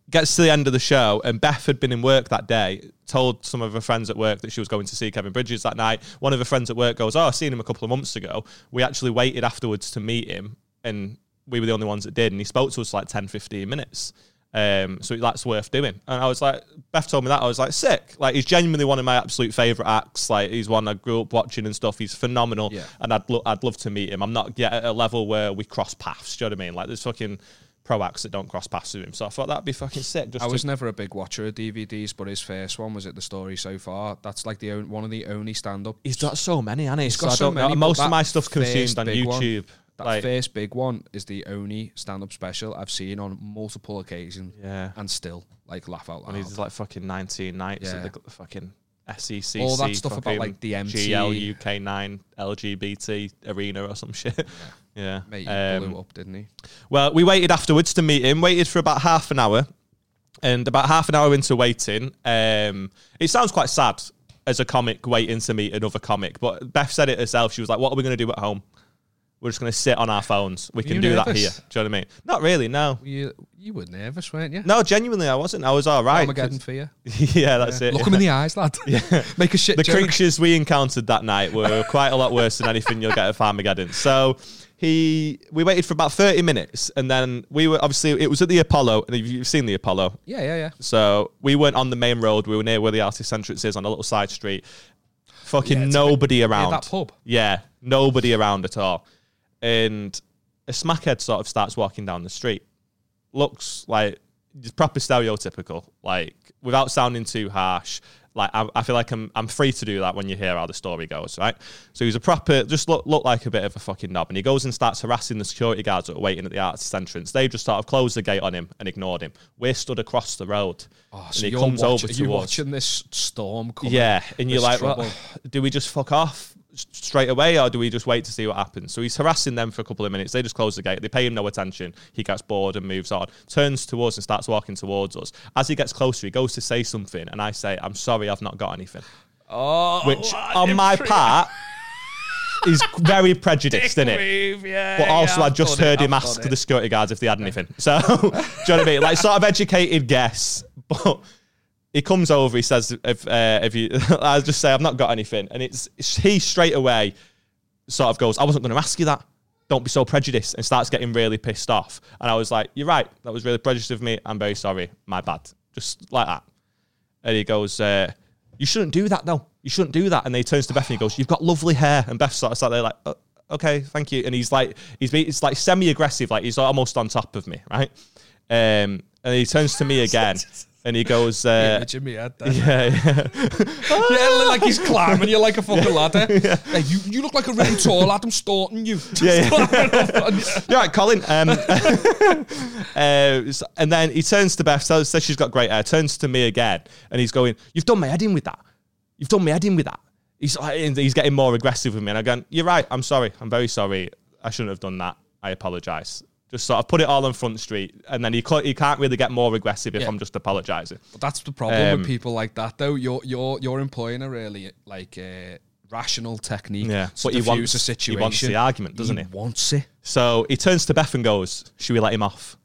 gets to the end of the show, and Beth had been in work that day. Told some of her friends at work that she was going to see Kevin Bridges that night. One of her friends at work goes, "Oh, I seen him a couple of months ago. We actually waited afterwards to meet him, and we were the only ones that did. And he spoke to us for like 10, 15 minutes. Um, so that's worth doing. And I was like, Beth told me that. I was like, sick. Like he's genuinely one of my absolute favorite acts. Like he's one I grew up watching and stuff. He's phenomenal.
Yeah.
And I'd lo- I'd love to meet him. I'm not yet at a level where we cross paths. Do you know what I mean? Like there's fucking pro acts that don't cross paths with him. So I thought that'd be fucking sick. Just
I
to-
was never a big watcher of DVDs, but his first one was it the story so far. That's like the on- one of the only stand up.
He's got so many, hasn't he?
He's got
I
so many,
Most of my stuff's consumed on
big one-
YouTube.
That
like,
first big one is the only stand up special I've seen on multiple occasions.
Yeah.
And still, like, laugh out loud.
and he's like fucking 19 nights
Yeah.
at the fucking SEC,
All that stuff about, like, the MT.
GL UK nine LGBT arena or some shit. <laughs> Yeah,
Mate, he
Um,
blew up, didn't he?
well, we waited afterwards to meet him. Waited for about half an hour, and about half an hour into waiting, um, it sounds quite sad as a comic waiting to meet another comic. But Beth said it herself. She was like, "What are we going to do at home? We're just going to sit on our phones. We can
you
do that
nervous?
here." Do you know what I mean? Not really. No,
You you were nervous, weren't you?
no. Genuinely, I wasn't. I was all right.
Armageddon you. <laughs>
yeah, that's it.
Look him in the eyes, lad. <laughs> Yeah. <laughs> Make a shit
the
joke.
creatures we encountered that night were quite a lot worse than anything you'll get at Farmageddon. So he, we waited for about thirty minutes, and then we were obviously it was at the Apollo, and you've seen the Apollo.
Yeah, yeah, yeah.
So we weren't on the main road. We were near where the artist entrance is on a little side street. Fucking
Yeah, it's a
nobody around.
that pub?
Yeah, nobody around at all. And a smackhead sort of starts walking down the street. Looks like just proper stereotypical, like without sounding too harsh. Like I, I feel like I'm I'm free to do that when you hear how the story goes, right? So he's a proper, just look look like a bit of a fucking knob, and he goes and starts harassing the security guards that are waiting at the artist entrance. They just sort of closed the gate on him and ignored him. We're stood across the road,
Oh,
and
so
he comes
watching,
over to
you're
us.
watching this storm coming.
Yeah, and you're like, well, do we just fuck off straight away, or do we just wait to see what happens? So he's harassing them for a couple of minutes. They just close the gate. They pay him no attention. He gets bored and moves on. Turns to us and starts walking towards us. As he gets closer, he goes to say something, and I say, "I'm sorry, I've not got anything."
Oh,
Which, on my part, is very prejudiced, isn't it?
Yeah,
But also,
yeah,
I just
done it,
heard him
I've
ask the security guards if they had anything. So, <laughs> do you know what I mean? Like, sort of educated guess. <laughs> But he comes over, he says, if, uh, if you, <laughs> I just say, I've not got anything. And it's, he straight away sort of goes, I wasn't going to ask you that. Don't be so prejudiced and starts getting really pissed off. And I was like, You're right. That was really prejudiced of me. I'm very sorry. My bad. Just like that. And he goes, uh, You shouldn't do that, though. You shouldn't do that. And then he turns to Beth and he goes, You've got lovely hair. And Beth sort of sat there like, "Oh, Okay, thank you. And he's like, he's it's like semi aggressive, like he's almost on top of me, right? Um, and he turns to me <laughs> again and he goes, uh,
Image in my head.
Yeah, yeah. <laughs>
yeah, like he's climbing you like a fucking ladder. Hey, you, you look like a really tall Adam Staunton, you. <laughs>
Yeah, <laughs>
yeah.
You're right, Colin. Um, uh, so- and then he turns to Beth, says, says she's got great hair, turns to me again, and he's going, You've done my head in with that. You've done my head in with that. He's, like- and he's getting more aggressive with me. And I'm going, You're right. I'm sorry. I'm very sorry. I shouldn't have done that. I apologize. Just sort of put it all on Front Street. And then he, ca- he can't really get more aggressive if
Yeah.
I'm just apologizing.
But that's the problem
Um,
with people like that, though. You're you're you're employing a really like uh, rational technique.
Yeah,
to
but he wants-
a
he wants the argument, doesn't he?
Wants it.
So he turns to Beth and goes, Should we let him off?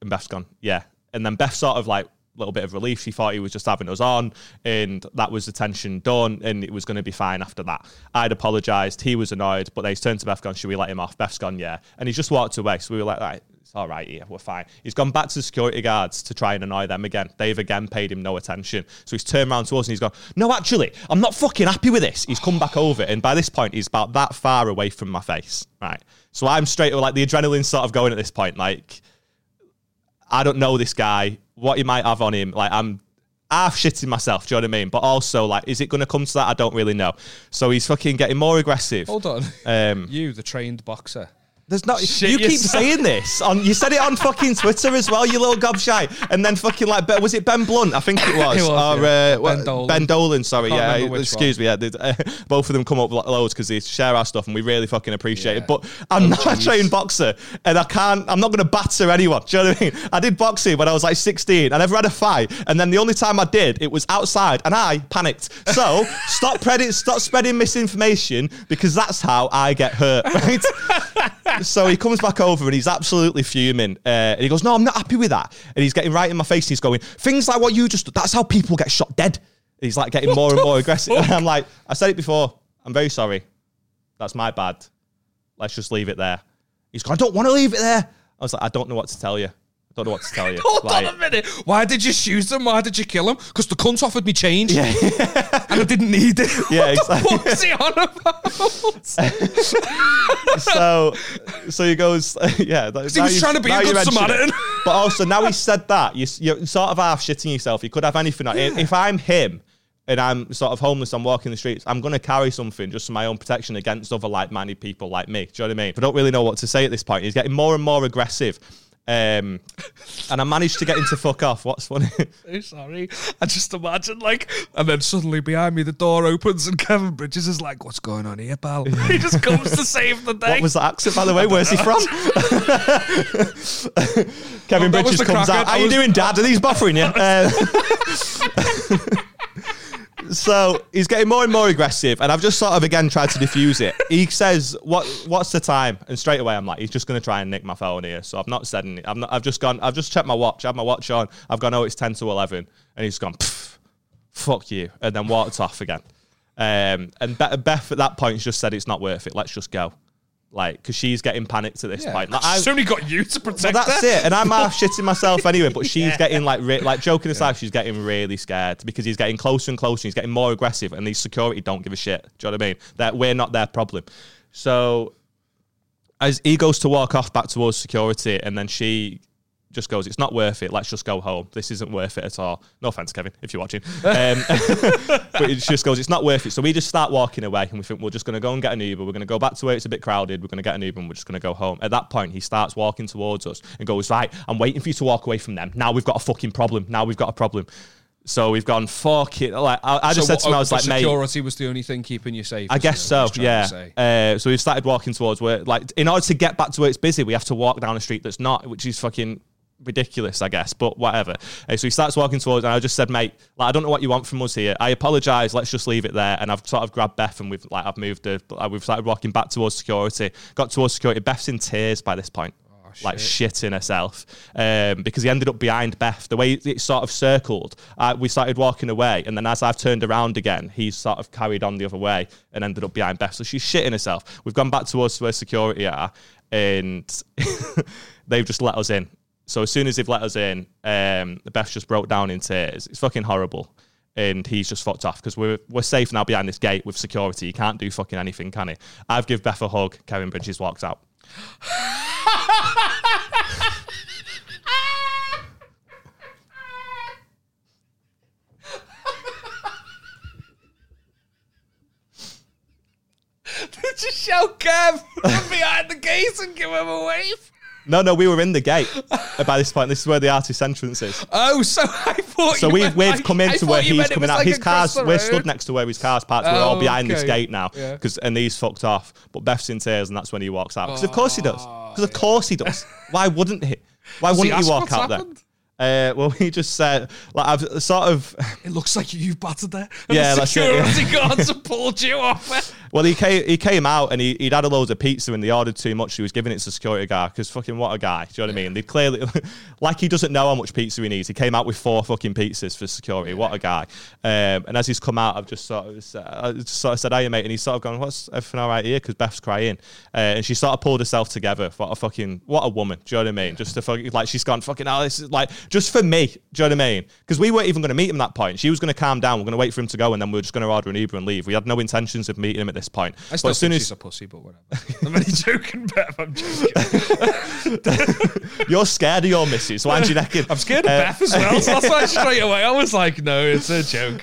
And Beth's gone, Yeah. And then Beth sort of like little bit of relief. She thought he was just having us on, and that was the tension done, and it was going to be fine after that. I'd apologized. He was annoyed, but they turned to Beth, gone, Should we let him off? Beth's gone, Yeah. And he's just walked away. So we were like, Right, it's all right here. We're fine. He's gone back to the security guards to try and annoy them again. They've again paid him no attention. So he's turned around to us and he's gone, No, actually, I'm not fucking happy with this. He's come back over. And by this point, he's about that far away from my face. Right. So I'm straight like the adrenaline sort of going at this point. Like, I don't know this guy, what he might have on him. Like, I'm half shitting myself. Do you know what I mean? But also, like, is it going to come to that? I don't really know. So he's fucking getting more aggressive.
Hold on.
Um,
you, the trained boxer.
There's not.
Shit
you keep
yourself.
saying this on. You said it on fucking Twitter as well. You little gobshite. And then fucking like, was it Ben Blunt? I think it <laughs> was.
It was,
or
yeah.
uh,
Ben Dolan.
Ben Dolan. Sorry,
Can't
yeah. Excuse me. Yeah, uh, both of them come up loads because they share our stuff, and we really fucking appreciate it. But I'm not a trained boxer, and I can't. I'm not going to batter anyone. Do you know what I mean? I did boxing when I was like 16. I never had a fight, and then the only time I did, it was outside, and I panicked. So <laughs> stop spreading, stop spreading misinformation because that's how I get hurt. Right. <laughs> so he comes back over and he's absolutely fuming. Uh, and he goes, No, I'm not happy with that. And he's getting right in my face and he's going, Things like what you just, that's how people get shot dead. And he's like getting more and more aggressive. And <laughs> I'm like, I said it before. I'm very sorry. That's my bad. Let's just leave it there. He's going, I don't want to leave it there. I was like, I don't know what to tell you. I don't know what to tell you. <laughs>
Hold
Like-
on a minute. Why did you shoot him? Why did you kill him? Because the cunt offered me change. <laughs> and I didn't need it.
Yeah, exactly.
he on about? <laughs>
so so he goes, yeah. that-
he was
you-
trying to be a good
it.
Samaritan.
But also now he said that you, you're sort of half shitting yourself. You could have anything. If I'm him and I'm sort of homeless, I'm walking the streets. I'm going to carry something just for my own protection against other like-minded people like me. Do you know what I mean? I don't really know what to say at this point. He's getting more and more aggressive. Um, and I managed to get him to fuck off. What's funny? <laughs>
so sorry. I just imagine like, and then suddenly behind me the door opens and Kevin Bridges is like, "What's going on here, pal?" <laughs> he just comes to save the day.
What was that accent, by the way? <laughs> Where's he from? Kevin
That was
Bridges comes
crackhead.
out. How
I
you doing, Dad? Are these buffering you? Uh, so he's getting more and more aggressive, and I've just sort of again tried to defuse it. He says, "What? What's the time?" And straight away, I'm like, "He's just going to try and nick my phone here." So I've not said anything. I've not. I've just gone. I've just checked my watch. I have my watch on. I've gone. Oh, it's ten to eleven, and he's gone. Fuck you, and then walked off again. Um, and Beth at that point just said, "It's not worth it. Let's just go." Like, because she's getting panicked at this
Yeah.
point. Like, I-
She's only got you to
well,
protect
that's
her.
it. And I'm half shitting myself anyway, but she's <laughs> getting like, re- like joking aside, she's getting really scared because he's getting closer and closer. He's getting more aggressive, and these security don't give a shit. Do you know what I mean? That we're not their problem. So as he goes to walk off back towards security, and then she just goes, "It's not worth it. Let's just go home. This isn't worth it at all." No offense, Kevin, if you're watching. <laughs> Um, <laughs> but it just goes, "It's not worth it." So we just start walking away, and we think we're just going to go and get an Uber. We're going to go back to where it's a bit crowded. We're going to get an Uber, and we're just going to go home. At that point, he starts walking towards us and goes, "Right, I'm waiting for you to walk away from them. Now we've got a fucking problem. Now we've got a problem." So we've gone, "Fuck it!" Like I, I just
So
said to him, I was like, "Mate."
security was the only thing keeping you safe.
I guess so. Yeah. Uh, so we've started walking towards where, like, in order to get back to where it's busy, we have to walk down a street that's not, which is fucking ridiculous, I guess. But whatever. Uh, so he starts walking towards, and I just said, mate, like, I don't know what you want from us here. I apologise. Let's just leave it there. And I've sort of grabbed Beth, and we've like I've moved her. like, We've started walking back towards security. Got towards security. Beth's in tears by this point. Like shitting herself um, because he ended up behind Beth. The way it sort of circled, uh, we started walking away, and then as I've turned around again, he's sort of carried on the other way and ended up behind Beth. So she's shitting herself. We've gone back towards where security are, and <laughs> they've just let us in. So as soon as they've let us in, um, Beth just broke down in tears. It's fucking horrible. And he's just fucked off because we're, we're safe now behind this gate with security. He can't do fucking anything, can he? I've give Beth a hug. Kevin Bridges walks out. <laughs>
Did you shout Kev <laughs> from behind the gate and give him a wave?
No, no, we were in the gate by this point. This is where the artist entrance is.
Oh, so <laughs> I thought.
So we've we've
like-
come into where he's coming out.
like
his car's we're stood next to where his car's parked. we're all
Oh,
behind this gate now
Yeah.
because and he's fucked off. But Beth's in tears, and that's when he walks out. Because of course he does. Because of course he does. Why wouldn't he? Why wouldn't he
ask
walk out
happened?
there? Uh, well, <laughs> he just said, like I've sort of. <laughs>
It looks like you've battered there. <laughs>
Yeah,
the
that's it, yeah.
security guards have pulled you off.
Well, he came, he came out and he, he'd had a load of pizza and they ordered too much. He was giving it to the security guard because fucking what a guy. Do you know what I mean? They clearly, like he doesn't know how much pizza he needs. He came out with four fucking pizzas for security. What a guy. Um, and as he's come out, I've just sort of, just sort of said, hey, mate. And he's sort of gone, what's everything all right here? Because Beth's crying. Uh, and she sort of pulled herself together. What a fucking, what a woman. Do you know what I mean? Just to fucking, like, she's gone, fucking, oh, this is like, just for me. Do you know what I mean? Because we weren't even going to meet him at that point. She was going to calm down. We're going to wait for him to go and then we are just going to order an Uber and leave. We had no intentions of meeting him at this point.
I still
but as soon
think
as
she's a pussy, but whatever. I'm only <laughs> joking, Beth. I'm joking. <laughs>
You're scared of your missus. Why aren't you necking? <laughs>
I'm scared of
Uh,
Beth as well. So that's why straight away I was like, no, it's a joke.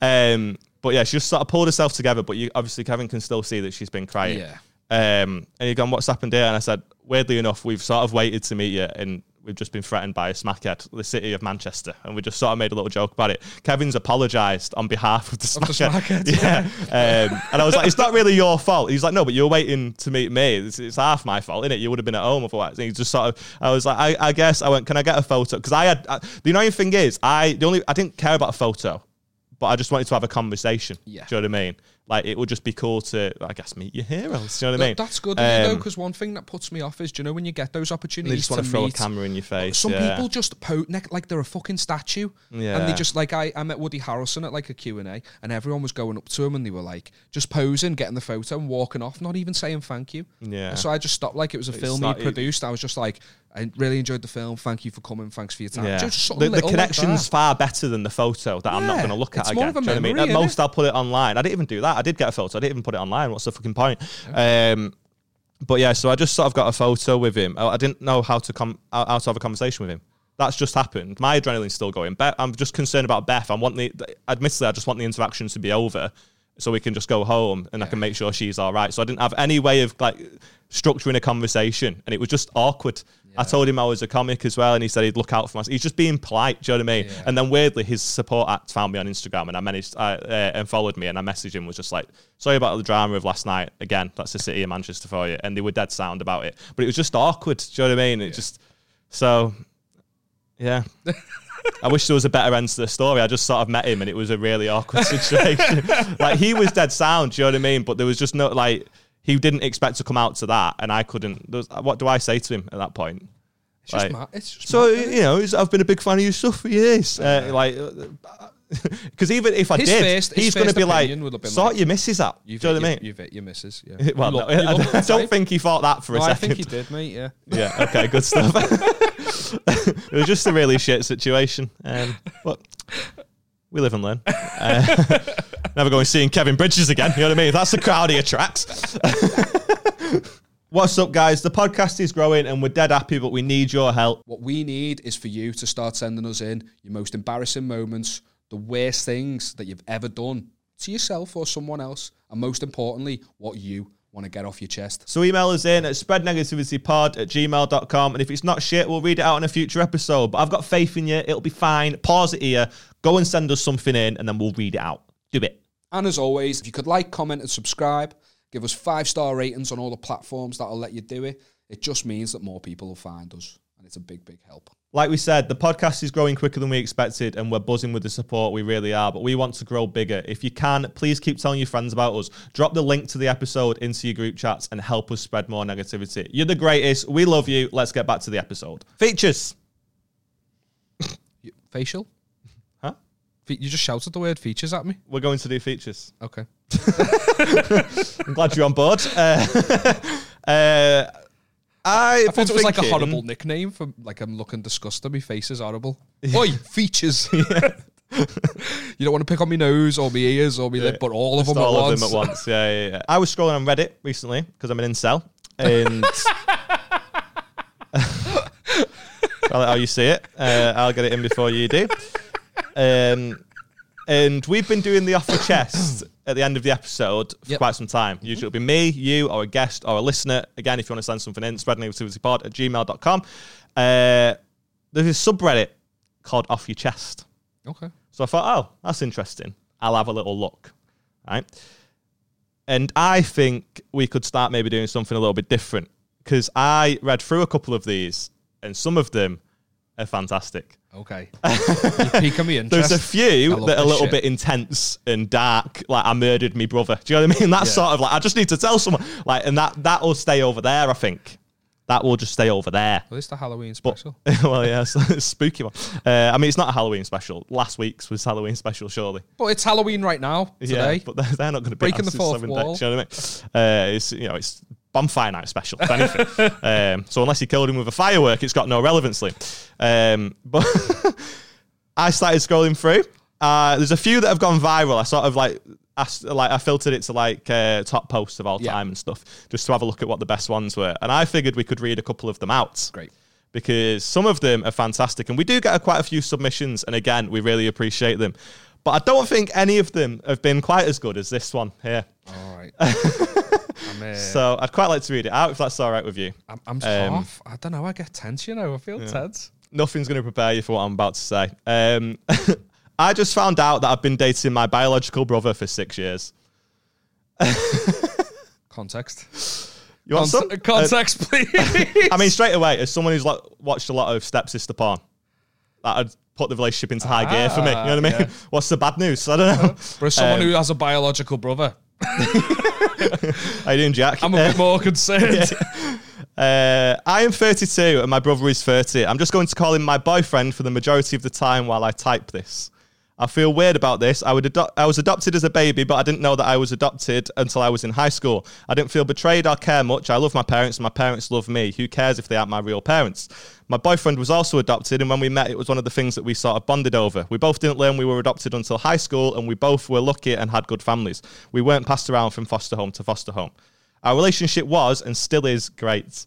Um, but yeah, she just sort of pulled herself together. But you obviously Kevin can still see that she's been crying.
Yeah.
Um, and you're gone, what's happened here? And I said, weirdly enough, we've sort of waited to meet you, and we've just been threatened by a smackhead, the city of Manchester, and we just sort of made a little joke about it. Kevin's apologised on behalf of the
Of the
smackhead.
smackhead, <laughs>
yeah. um, and I was like, it's not really your fault. He's like, no, but you're waiting to meet me. It's, it's half my fault, isn't it? You would have been at home otherwise. And he just sort of, I was like, I, I guess I went, can I get a photo? Because I had, I, the annoying thing is, I the only, I didn't care about a photo, but I just wanted to have a conversation.
Yeah.
Do you know what I mean? Like it would just be cool to, I guess, meet your heroes. Do you know what I mean?
That's good, um, though, because one thing that puts me off is, do you know, when you get those opportunities, They
just want
to
to throw
meet,
a camera in your face.
some
yeah.
people just po like they're a fucking statue, and they just like I, I met Woody Harrelson at like a Q and A, and everyone was going up to him and they were like just posing, getting the photo, and walking off, not even saying thank you.
Yeah.
So I just stopped. Like it was a
It's
film he produced. I was just like, I really enjoyed the film. Thank you for coming. Thanks for your time.
Yeah.
Just
The, the
little like
connection's far better than the photo that I'm not going to look at
It's
again.
more of a
Do you know I mean? At most, I'll put it online. I didn't even do that. I did get a photo. I didn't even put it online. What's the fucking point? Um, but yeah, so I just sort of got a photo with him. I I didn't know how to come how how to have a conversation with him. That's just happened. My adrenaline's still going. Beth, I'm just concerned about Beth. I want the, admittedly, I just want the interaction to be over so we can just go home and I can make sure she's all right. So I didn't have any way of like structuring a conversation, and it was just awkward. I told him I was a comic as well, and he said he'd look out for us. He's just being polite. Do you know what I mean?
Yeah.
And then weirdly, his support act found me on Instagram, and I managed uh, uh, and followed me, and I messaged him was just like, "Sorry about the drama of last night. Again, that's the city of Manchester for you." And they were dead sound about it, but it was just awkward. Do you know what I mean? It just so yeah. <laughs> I wish there was a better end to the story. I just sort of met him and it was a really awkward <laughs> situation. like he was dead sound, do you know what I mean? But there was just no like he didn't expect to come out to that and I couldn't was, what do I say to him at that point?
It's just
Like,
mad. It's just
So
mad,
you know, I've been a big fan of your stuff for years. Uh, like, because even if I
His
did,
first-
he's going to be like,
opinion would have been
sort
like,
your misses out.
You've
do you know what I
your-
mean?
You've hit your missus. Yeah. <laughs>
well,
You
no,
you
I, I don't think he thought that for a
No, I think he did, mate. Yeah.
Yeah. Okay. Good stuff. <laughs> <laughs> it was just a really shit situation, um, but we live and learn. Uh, <laughs> never going to seeing Kevin Bridges again. You know what I mean? That's the crowd he attracts. <laughs> What's up, guys? The podcast is growing, and we're dead happy, but we need your help.
What we need is for you to start sending us in your most embarrassing moments, the worst things that you've ever done to yourself or someone else, and most importantly, what you want to get off your chest.
So email us in at spreadnegativitypod at gmail.com. And if it's not shit, we'll read it out in a future episode. But I've got faith in you. It'll be fine. Pause it here. Go and send us something in, and then we'll read it out. Do it.
And as always, if you could like, comment, and subscribe, give us five star ratings on all the platforms that'll let you do it. It just means that more people will find us, and it's a big, big help.
Like we said, the podcast is growing quicker than we expected, and we're buzzing with the support. We really are, but we want to grow bigger. If you can, please keep telling your friends about us. Drop the link to the episode into your group chats and help us spread more negativity. You're the greatest. We love you. Let's get back to the episode. Features.
Facial? <laughs>
Huh?
Fe- You just shouted the word features at me.
We're going to do features.
Okay. <laughs>
I'm glad you're on board. Uh, <laughs> uh, I,
I thought it was like a horrible nickname for like I'm looking disgusted. My face is horrible. <laughs> Oi, features. <laughs> you don't want to pick on my nose or my ears or my lip, but all of them,
all
at,
of
once.
them at once. Yeah, yeah, yeah. I was scrolling on Reddit recently because I'm an incel, and <laughs> I'll let how you see it. Uh, I'll get it in before you do. Um, and we've been doing the off the chest at the end of the episode for
Yep.
quite some time. Usually it'll be me, you, or a guest, or a listener. Again, if you want to send something in, spreadnegativitypod at gmail.com. Uh, there's a subreddit called Off Your Chest.
Okay.
So I thought, oh, that's interesting. I'll have a little look. Right. And I think we could start maybe doing something a little bit different because I read through a couple of these and some of them are fantastic.
Okay. Piquing me interest.
There's a few that are a little
shit.
bit intense and dark, like I murdered me brother. Do you know what I mean? <laughs> That's
Yeah.
sort of like I just need to tell someone, like, and that that will stay over there. I think that will just stay over there.
Well, it's the Halloween
But,
special. <laughs>
well, yeah, it's <laughs> a spooky one. Uh, I mean, it's not a Halloween special. Last week's was Halloween special, surely.
But it's Halloween right now, today.
Yeah, but they're, they're not going to be
Breaking the fourth wall.
Days, you know what I mean? Uh, it's you know it's bonfire night special. If anything, <laughs> um, so unless you killed him with a firework, it's got no relevancy. Um, but <laughs> I started scrolling through. Uh, there's a few that have gone viral. I sort of like. S- like I filtered it to like uh, top posts of all
Yeah.
time and stuff, just to have a look at what the best ones were. And I figured we could read a couple of them out
Great.
because some of them are fantastic and we do get a, quite a few submissions and again we really appreciate them but i don't think any of them have been quite as good as this one here
All right. <laughs> I'm, uh,
so i'd quite like to read it out if that's all right with you
I'm, I'm
um,
half. I don't know. I get tense, you know. I feel tense.
nothing's going to prepare you for what i'm about to say um, <laughs> i just found out that i've been dating my biological brother for six years <laughs>
Context.
you want
Con-
some? Uh,
context, please.
I mean, straight away, as someone who's like watched a lot of stepsister porn, that'd put the relationship into high gear for me. You know what I mean?
yeah. <laughs>
What's the bad news? I don't know. <laughs>
For as someone
Um,
who has a biological brother, <laughs>
How you doing, Jack?
I'm a bit more concerned.
Uh, I am 32 and my brother is 30. I'm just going to call him my boyfriend for the majority of the time while I type this. I feel weird about this. I, would I was adopted as a baby, but I didn't know that I was adopted until I was in high school. I didn't feel betrayed or care much. I love my parents, and my parents love me. Who cares if they aren't my real parents? My boyfriend was also adopted, and when we met, it was one of the things that we sort of bonded over. We both didn't learn we were adopted until high school, and we both were lucky and had good families. We weren't passed around from foster home to foster home. Our relationship was and still is great.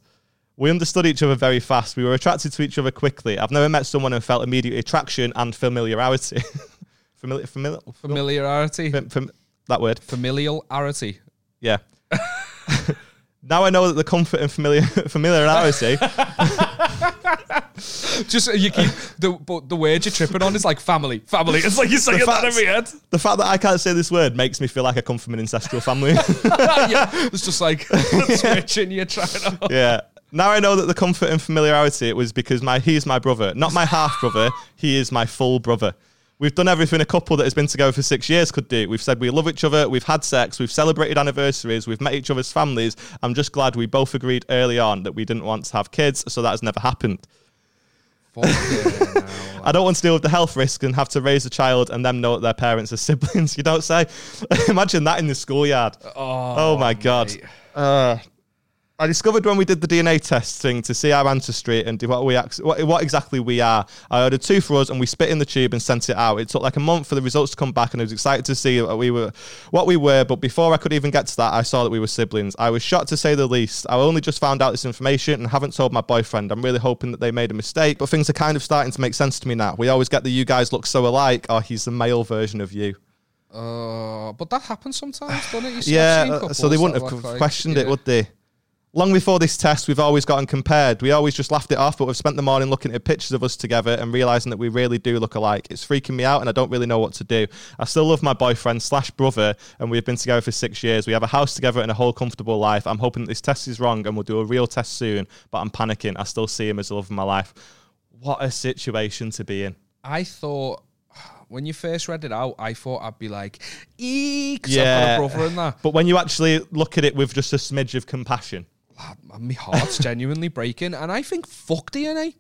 We understood each other very fast. We were attracted to each other quickly. I've never met someone and felt immediate attraction and familiarity. <laughs> familiar, familiar,
Familiarity.
fam- fam- that word.
Familiarity.
Yeah. <laughs> now I know that the comfort and familiar <laughs> familiarity. <laughs>
Just uh, you keep the but the word you're tripping on is like family, family. It's like you're saying that
facts-
every head.
the fact that I can't say this word makes me feel like I come from an ancestral family.
yeah, it's just like switching. You're trying to.
yeah. Now I know that the comfort and familiarity it was because my he's my brother, not my half brother. he is my full brother. We've done everything a couple that has been together for six years could do. We've said we love each other, we've had sex, we've celebrated anniversaries, we've met each other's families. I'm just glad we both agreed early on that we didn't want to have kids, so that has never happened. <laughs> I don't want to deal with the health risk and have to raise a child and them know that their parents are <laughs> siblings. You don't say. <laughs> Imagine that in the schoolyard. Oh, my god. Uh, I discovered when we did the DNA testing to see our ancestry and what we what, what exactly we are. I ordered two for us and we spit in the tube and sent it out. It took like a month for the results to come back and I was excited to see what we were what we were. But before I could even get to that, I saw that we were siblings. I was shocked to say the least. I only just found out this information and haven't told my boyfriend. I'm really hoping that they made a mistake, but things are kind of starting to make sense to me now. We always get the you guys look so alike, or he's the male version of you.
Uh, but that happens sometimes, doesn't it? You
Yeah, uh, so they wouldn't have
like-
questioned
yeah.
it, would they? Long before this test, we've always gotten compared. We always just laughed it off, but we've spent the morning looking at pictures of us together and realizing that we really do look alike. It's freaking me out, and I don't really know what to do. I still love my boyfriend slash brother, and we've been together for six years. We have a house together and a whole comfortable life. I'm hoping that this test is wrong, and we'll do a real test soon. But I'm panicking. I still see him as the love of my life. What a situation to be in.
I thought when you first read it out, I thought I'd be like, eek,
Yeah.
I've got a brother in that.
But when you actually look at it with just a smidge of compassion,
Lad, my heart's <laughs> genuinely breaking, and I think fuck DNA,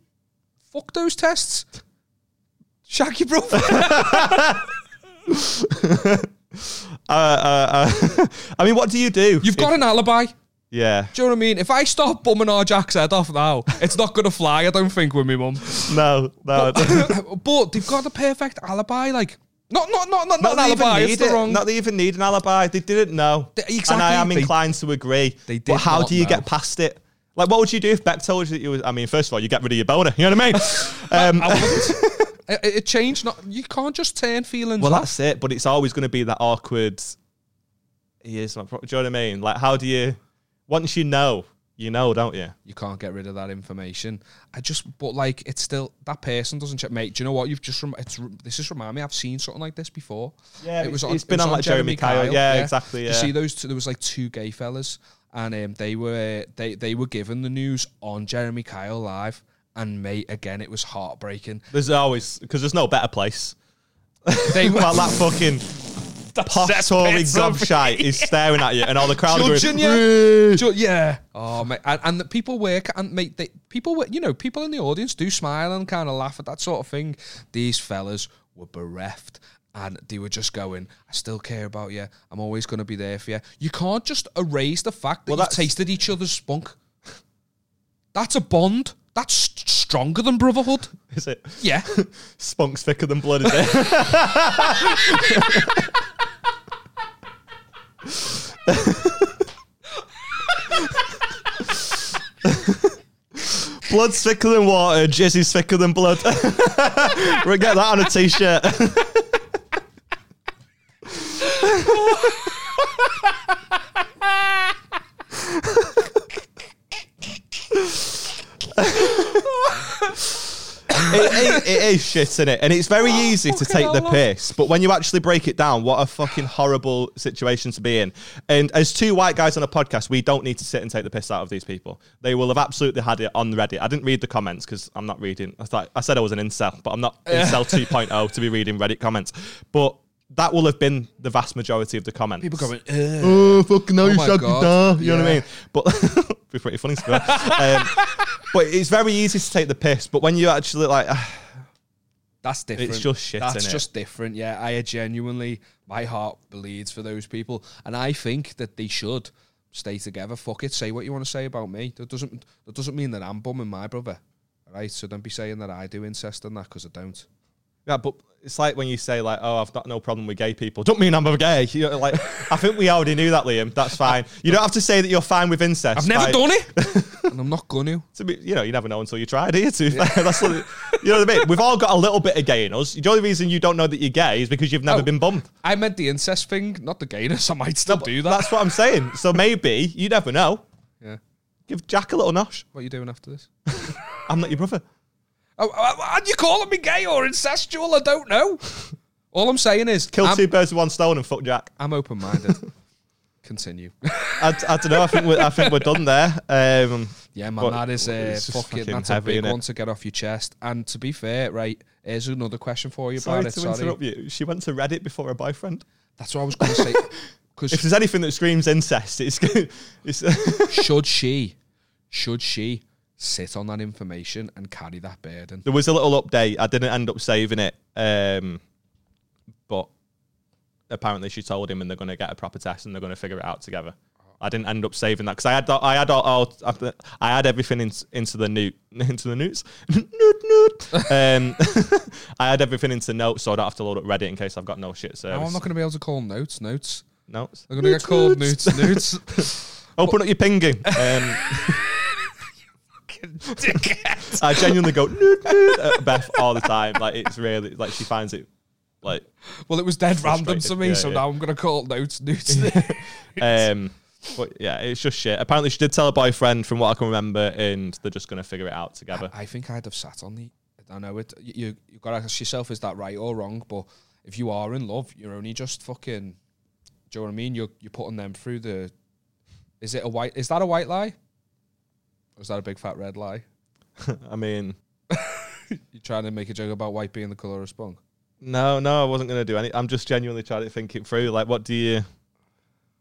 fuck those tests. Shag your brother. <laughs>
uh, uh, uh, <laughs> I mean, what do you do?
You've got an alibi.
yeah.
Do you know what I mean? If I start bumming our Jack's head off now, it's not going to fly, I don't think, with me mum.
No, no.
but they've got the perfect alibi. Like, not, not, not, not, not an alibi. It's the
it.
wrong.
Not they even need an alibi. They didn't know.
They-
And I
exactly.
am
They-
inclined to agree.
they
But how do you
know.
get past it? Like, what would you do if Beck told you that you was? I mean, first of all, you get rid of your boner. You know what I mean? <laughs> um,
I wouldn't. <laughs> it, it changed. Not you can't just turn feelings.
well,
off.
that's it. But it's always going to be that awkward. He is do you know what I mean? Like, how do you? Once you know, you know, don't you?
you can't get rid of that information. I just, but like, it's still that person doesn't check. Mate, do you know what? You've just, rem- it's this is reminded me. I've seen something like this before.
Yeah,
it was.
it's-
On,
it's
it
been
was
on, like, Jeremy Kyle. Yeah, exactly,
You
yeah.
see those? Two, there was like two gay fellas, and um, they were they they were given the news on Jeremy Kyle live, and mate, again, it was heartbreaking.
There's always because there's no better place.
They <laughs> were
Well, that fucking posh-Tory gobshite is staring at you, and all the crowd are
Judging
going,
you. Ju- yeah. Oh, mate. And, and the people work and mate, they, people were, you know, people in the audience do smile and kind of laugh at that sort of thing. These fellas were bereft. And they were just going, I still care about you. I'm always going to be there for you. You can't just erase the fact that
Well,
you've
that's-
tasted each other's spunk. That's a bond. That's st- stronger than brotherhood.
"Is it
Yeah. <laughs>
spunk's thicker than blood?" Is it? <laughs> <laughs> Blood's thicker than water, jizzy's thicker than blood. <laughs> we get that on a t-shirt. <laughs> it, it, it is shit, isn't it? And it's very oh, easy to take the piss, but when you actually break it down, what a fucking horrible situation to be in. And as two white guys on a podcast, we don't need to sit and take the piss out of these people. They will have absolutely had it on Reddit. I didn't read the comments because I'm not reading. I thought I said I was an incel, but I'm not incel 2.0 to be reading Reddit comments. But that will have been the vast majority of the comments.
People going, "Ugh."
oh fucking no,
Oh
you
God.
da. You know what I mean? But <laughs> be pretty funny to um, <laughs> But it's very easy to take the piss. But when you actually like, <sighs>
That's different.
It's just shit,
That's just different. Yeah, I genuinely, my heart bleeds for those people, and I think that they should stay together. Fuck it, say what you want to say about me. That doesn't that doesn't mean that I'm bumming my brother. All right, so don't be saying that I do incest and that because I don't.
Yeah, but it's like when you say like, oh, I've got no problem with gay people. Don't mean I'm a gay. You know, like, I think we already knew that, Liam. That's fine. You don't have to say that you're fine with incest.
I've never
by-
done it. <laughs> and I'm not gonna.
To be, you know, you never know until you try, do you? To be fair, <laughs> that's what, you know what I mean. We've all got a little bit of gay in us. The only reason you don't know that you're gay is because you've never
Oh.
been bumped.
I meant the incest thing, not the gayness. <laughs> I might still do that.
That's what I'm saying. So maybe you never know.
yeah.
Give Jack a little nosh.
What are you doing after this?
I'm not your brother.
Oh, oh, are you calling me gay or incestual? I don't know. <laughs> All I'm saying is,
Kill
I'm,
two birds with one stone and fuck Jack.
I'm open-minded. <laughs> Continue. <laughs>
I, I don't know. I think we're, I think we're done there. Um,
Yeah, man, that is uh, fucking,
fucking
that's
heavy,
a big one to get off your chest. And to be fair, right, here's another question for you
sorry
it.
to
Sorry,
interrupt you. She went to Reddit before her boyfriend.
that's what I was going to say.
Cause
If
there's anything that screams incest, it's, it's
should she, should she sit on that information and carry that burden?
there was a little update. I didn't end up saving it, um, but apparently she told him, and they're going to get a proper test, and they're going to figure it out together. I didn't end up saving that because I had I had all, all I had everything in, into the newt <laughs> into the newts newt newt. Um, <laughs> I had everything into notes, so I don't have to load up Reddit in case I've got no shit So
Now I'm not going to be able to call notes. Notes.
notes.
They're going to get called newts. Newts. <laughs>
Open up your pinging. Um, <laughs>
Dickhead.
I genuinely go newt newt at Beth all the time. Like it's really like she finds it like
Well, it was dead random to me,
yeah,
so
yeah.
now I'm going to call it notes. <laughs> Newts.
Um, but yeah, it's just shit. Apparently, she did tell her boyfriend, from what I can remember, and they're just going to figure it out together.
I think I'd have sat on the. I know it. You you got to ask yourself: is that right or wrong? But if you are in love, you're only just fucking. Do you know what I mean? You're you're putting them through the. Is it a white? Is that a white lie? Is that a big fat red lie? <laughs>
I mean, <laughs>
You're trying to make a joke about white being the color of spunk.
no, no, I wasn't going to do any. I'm just genuinely trying to think it through. Like, what do you?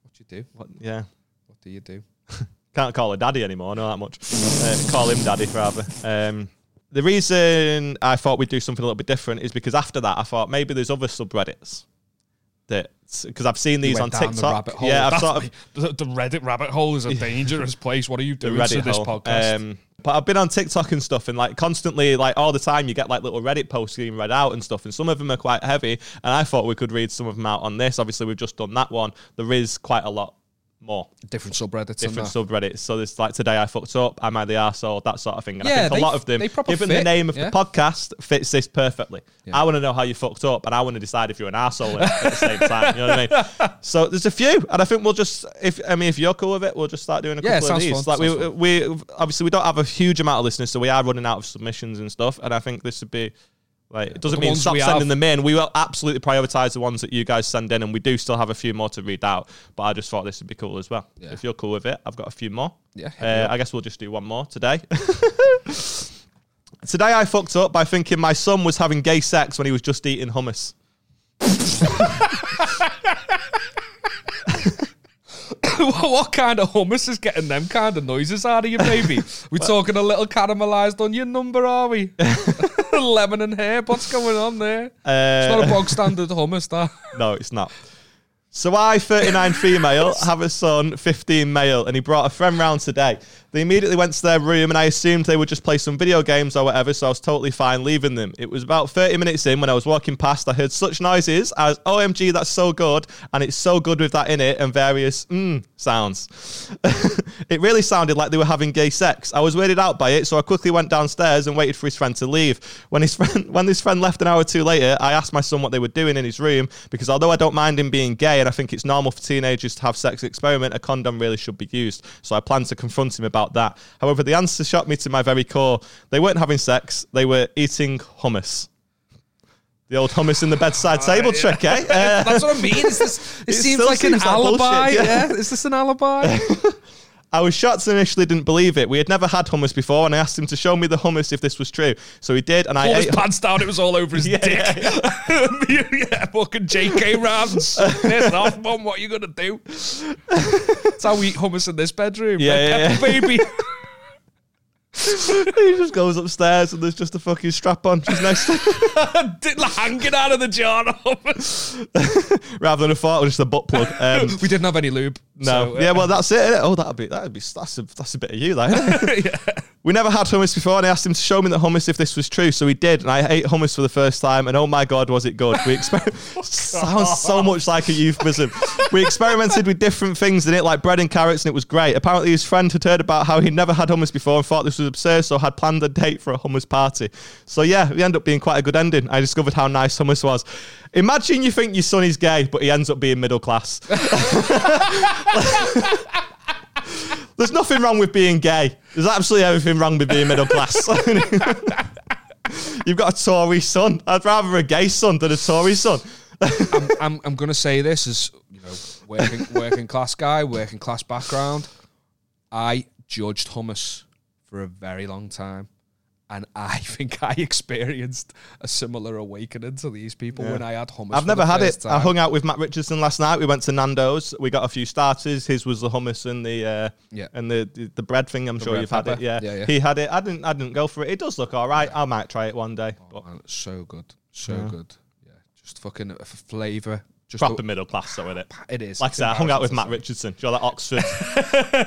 What do you do?
What? Yeah,
What do you do? <laughs>
can't call her daddy anymore. Not that much. uh, call him daddy rather. Um, the reason I thought we'd do something a little bit different is because after that, I thought maybe there's other subreddits that because I've seen these on TikTok.
The.
Yeah, I've
That's
sort of
the, the Reddit rabbit hole is a <laughs> dangerous place. What are you doing to this
hole.
podcast?
Um, but I've been on TikTok and stuff, and like constantly, like all the time, you get like little Reddit posts being read out and stuff, and some of them are quite heavy. And I thought we could read some of them out on this. Obviously, we've just done that one. There is quite a lot more
different subreddits.
different subreddits. So there's like today I fucked up, am I the arsehole, that sort of thing. And I
Yeah,
think a lot of them, given the name of
yeah.
the podcast, fits this perfectly.
Yeah.
I want to know how you fucked up, and I want to decide if you're an arsehole at the same time. You know what I mean? <laughs> So there's a few, and I think we'll just, if I mean, if you're cool with it, we'll just start doing a
Yeah,
couple of these.
fun,
Like
sounds
we,
fun.
we obviously we don't have a huge amount of listeners, so we are running out of submissions and stuff. And I think this would be. Like, it doesn't
the
mean stop sending
have-
them in. We will absolutely prioritize the ones that you guys send in, and we do still have a few more to read out. But I just thought this would be cool as well.
Yeah.
If you're cool with it, I've got a few more.
Yeah,
Uh. I guess we'll just do one more today. <laughs> today I fucked up by thinking my son was having gay sex when he was just eating hummus. <laughs>
what kind of hummus is getting them kind of noises out of you, baby? We're <laughs> talking a little caramelized onion number, are we? <laughs> Lemon and herb. What's going on there? It's not a
Uh,
bog standard hummus, that. <laughs>
no, it's not. So I, 39 female, <laughs> have a son, 15 male, and he brought a friend round today. They immediately went to their room, and I assumed they would just play some video games or whatever, so I was totally fine leaving them. It was about 30 minutes in when I was walking past, I heard such noises as, OMG, that's so good, and it's so good with that in it, and various mmm sounds. <laughs> it really sounded like they were having gay sex. I was weirded out by it, so I quickly went downstairs and waited for his friend to leave. When his <laughs> friend, when this friend left an hour or two later, I asked my son what they were doing in his room because although I don't mind him being gay and I think it's normal for teenagers to have sex experiment, a condom really should be used. So I planned to confront him about that. However, the answer shocked me to my very core. They weren't having sex; they were eating hummus. The old hummus in the bedside table trick, eh? Uh, <laughs>
That's what I mean. Is this, <laughs> it
It
seems like an
seems like bullshit,
alibi.
yeah.
yeah. Is this an alibi? <laughs>
I was shocked and initially didn't believe it. We had never had hummus before, and I asked him to show me the hummus if this was true. So he did, and I
Pulled his
ate.
pants down. It was all over his <laughs>
Yeah,
dick.
yeah,
Yeah, <laughs> fucking J.K. Rams. Piss off, mum. What are you gonna do? That's how we eat hummus in this bedroom.
Yeah,
Red
yeah,
pepper, baby. <laughs>
he just goes upstairs, and there's just a fucking strap on just next to <laughs> him.
Hanging out of the jar <laughs>
rather than a fart, or just a butt plug. Um, <laughs>
We didn't have any lube.
no,
so, uh,
yeah, well, that's it. Oh, that'd be that'd be that's a that's a bit of you, that. innit? We never had hummus before, and I asked him to show me the hummus if this was true. So he did, and I ate hummus for the first time, and oh my god, was it good? We exper- <laughs> <laughs> sounds so much like a euphemism. we experimented with different things in it, like bread and carrots, and it was great. Apparently, his friend had heard about how he'd never had hummus before and thought this was absurd, so had planned a date for a hummus party. So yeah, we ended up being quite a good ending. I discovered how nice hummus was. Imagine you think your son is gay, but he ends up being middle class. <laughs> There's nothing wrong with being gay. There's absolutely everything wrong with being middle class. <laughs> You've got a Tory son. I'd rather a gay son than a Tory son.
I'm, I'm, I'm going to say this as you know, working working class guy, working class background. I judged hummus for a very long time, and <laughs> I think I experienced a similar awakening to these people when I had hummus.
I've never
the
had it.
first
I hung out with Matt Richardson last night. We went to Nando's. We got a few starters. His was the hummus and the uh,
Yeah.
and the, the the bread thing. I'm sure you've had it. Yeah.
Yeah, yeah.
He had it. I didn't. I didn't go for it. It does look all right. I might try it one day. But
Man, it's so good, so good. Yeah, just fucking a flavour. Just
proper
a-
middle class, though, with it. <sighs>
it is.
Like I said, I hung out with Matt
to.
Richardson. Do you know that Oxford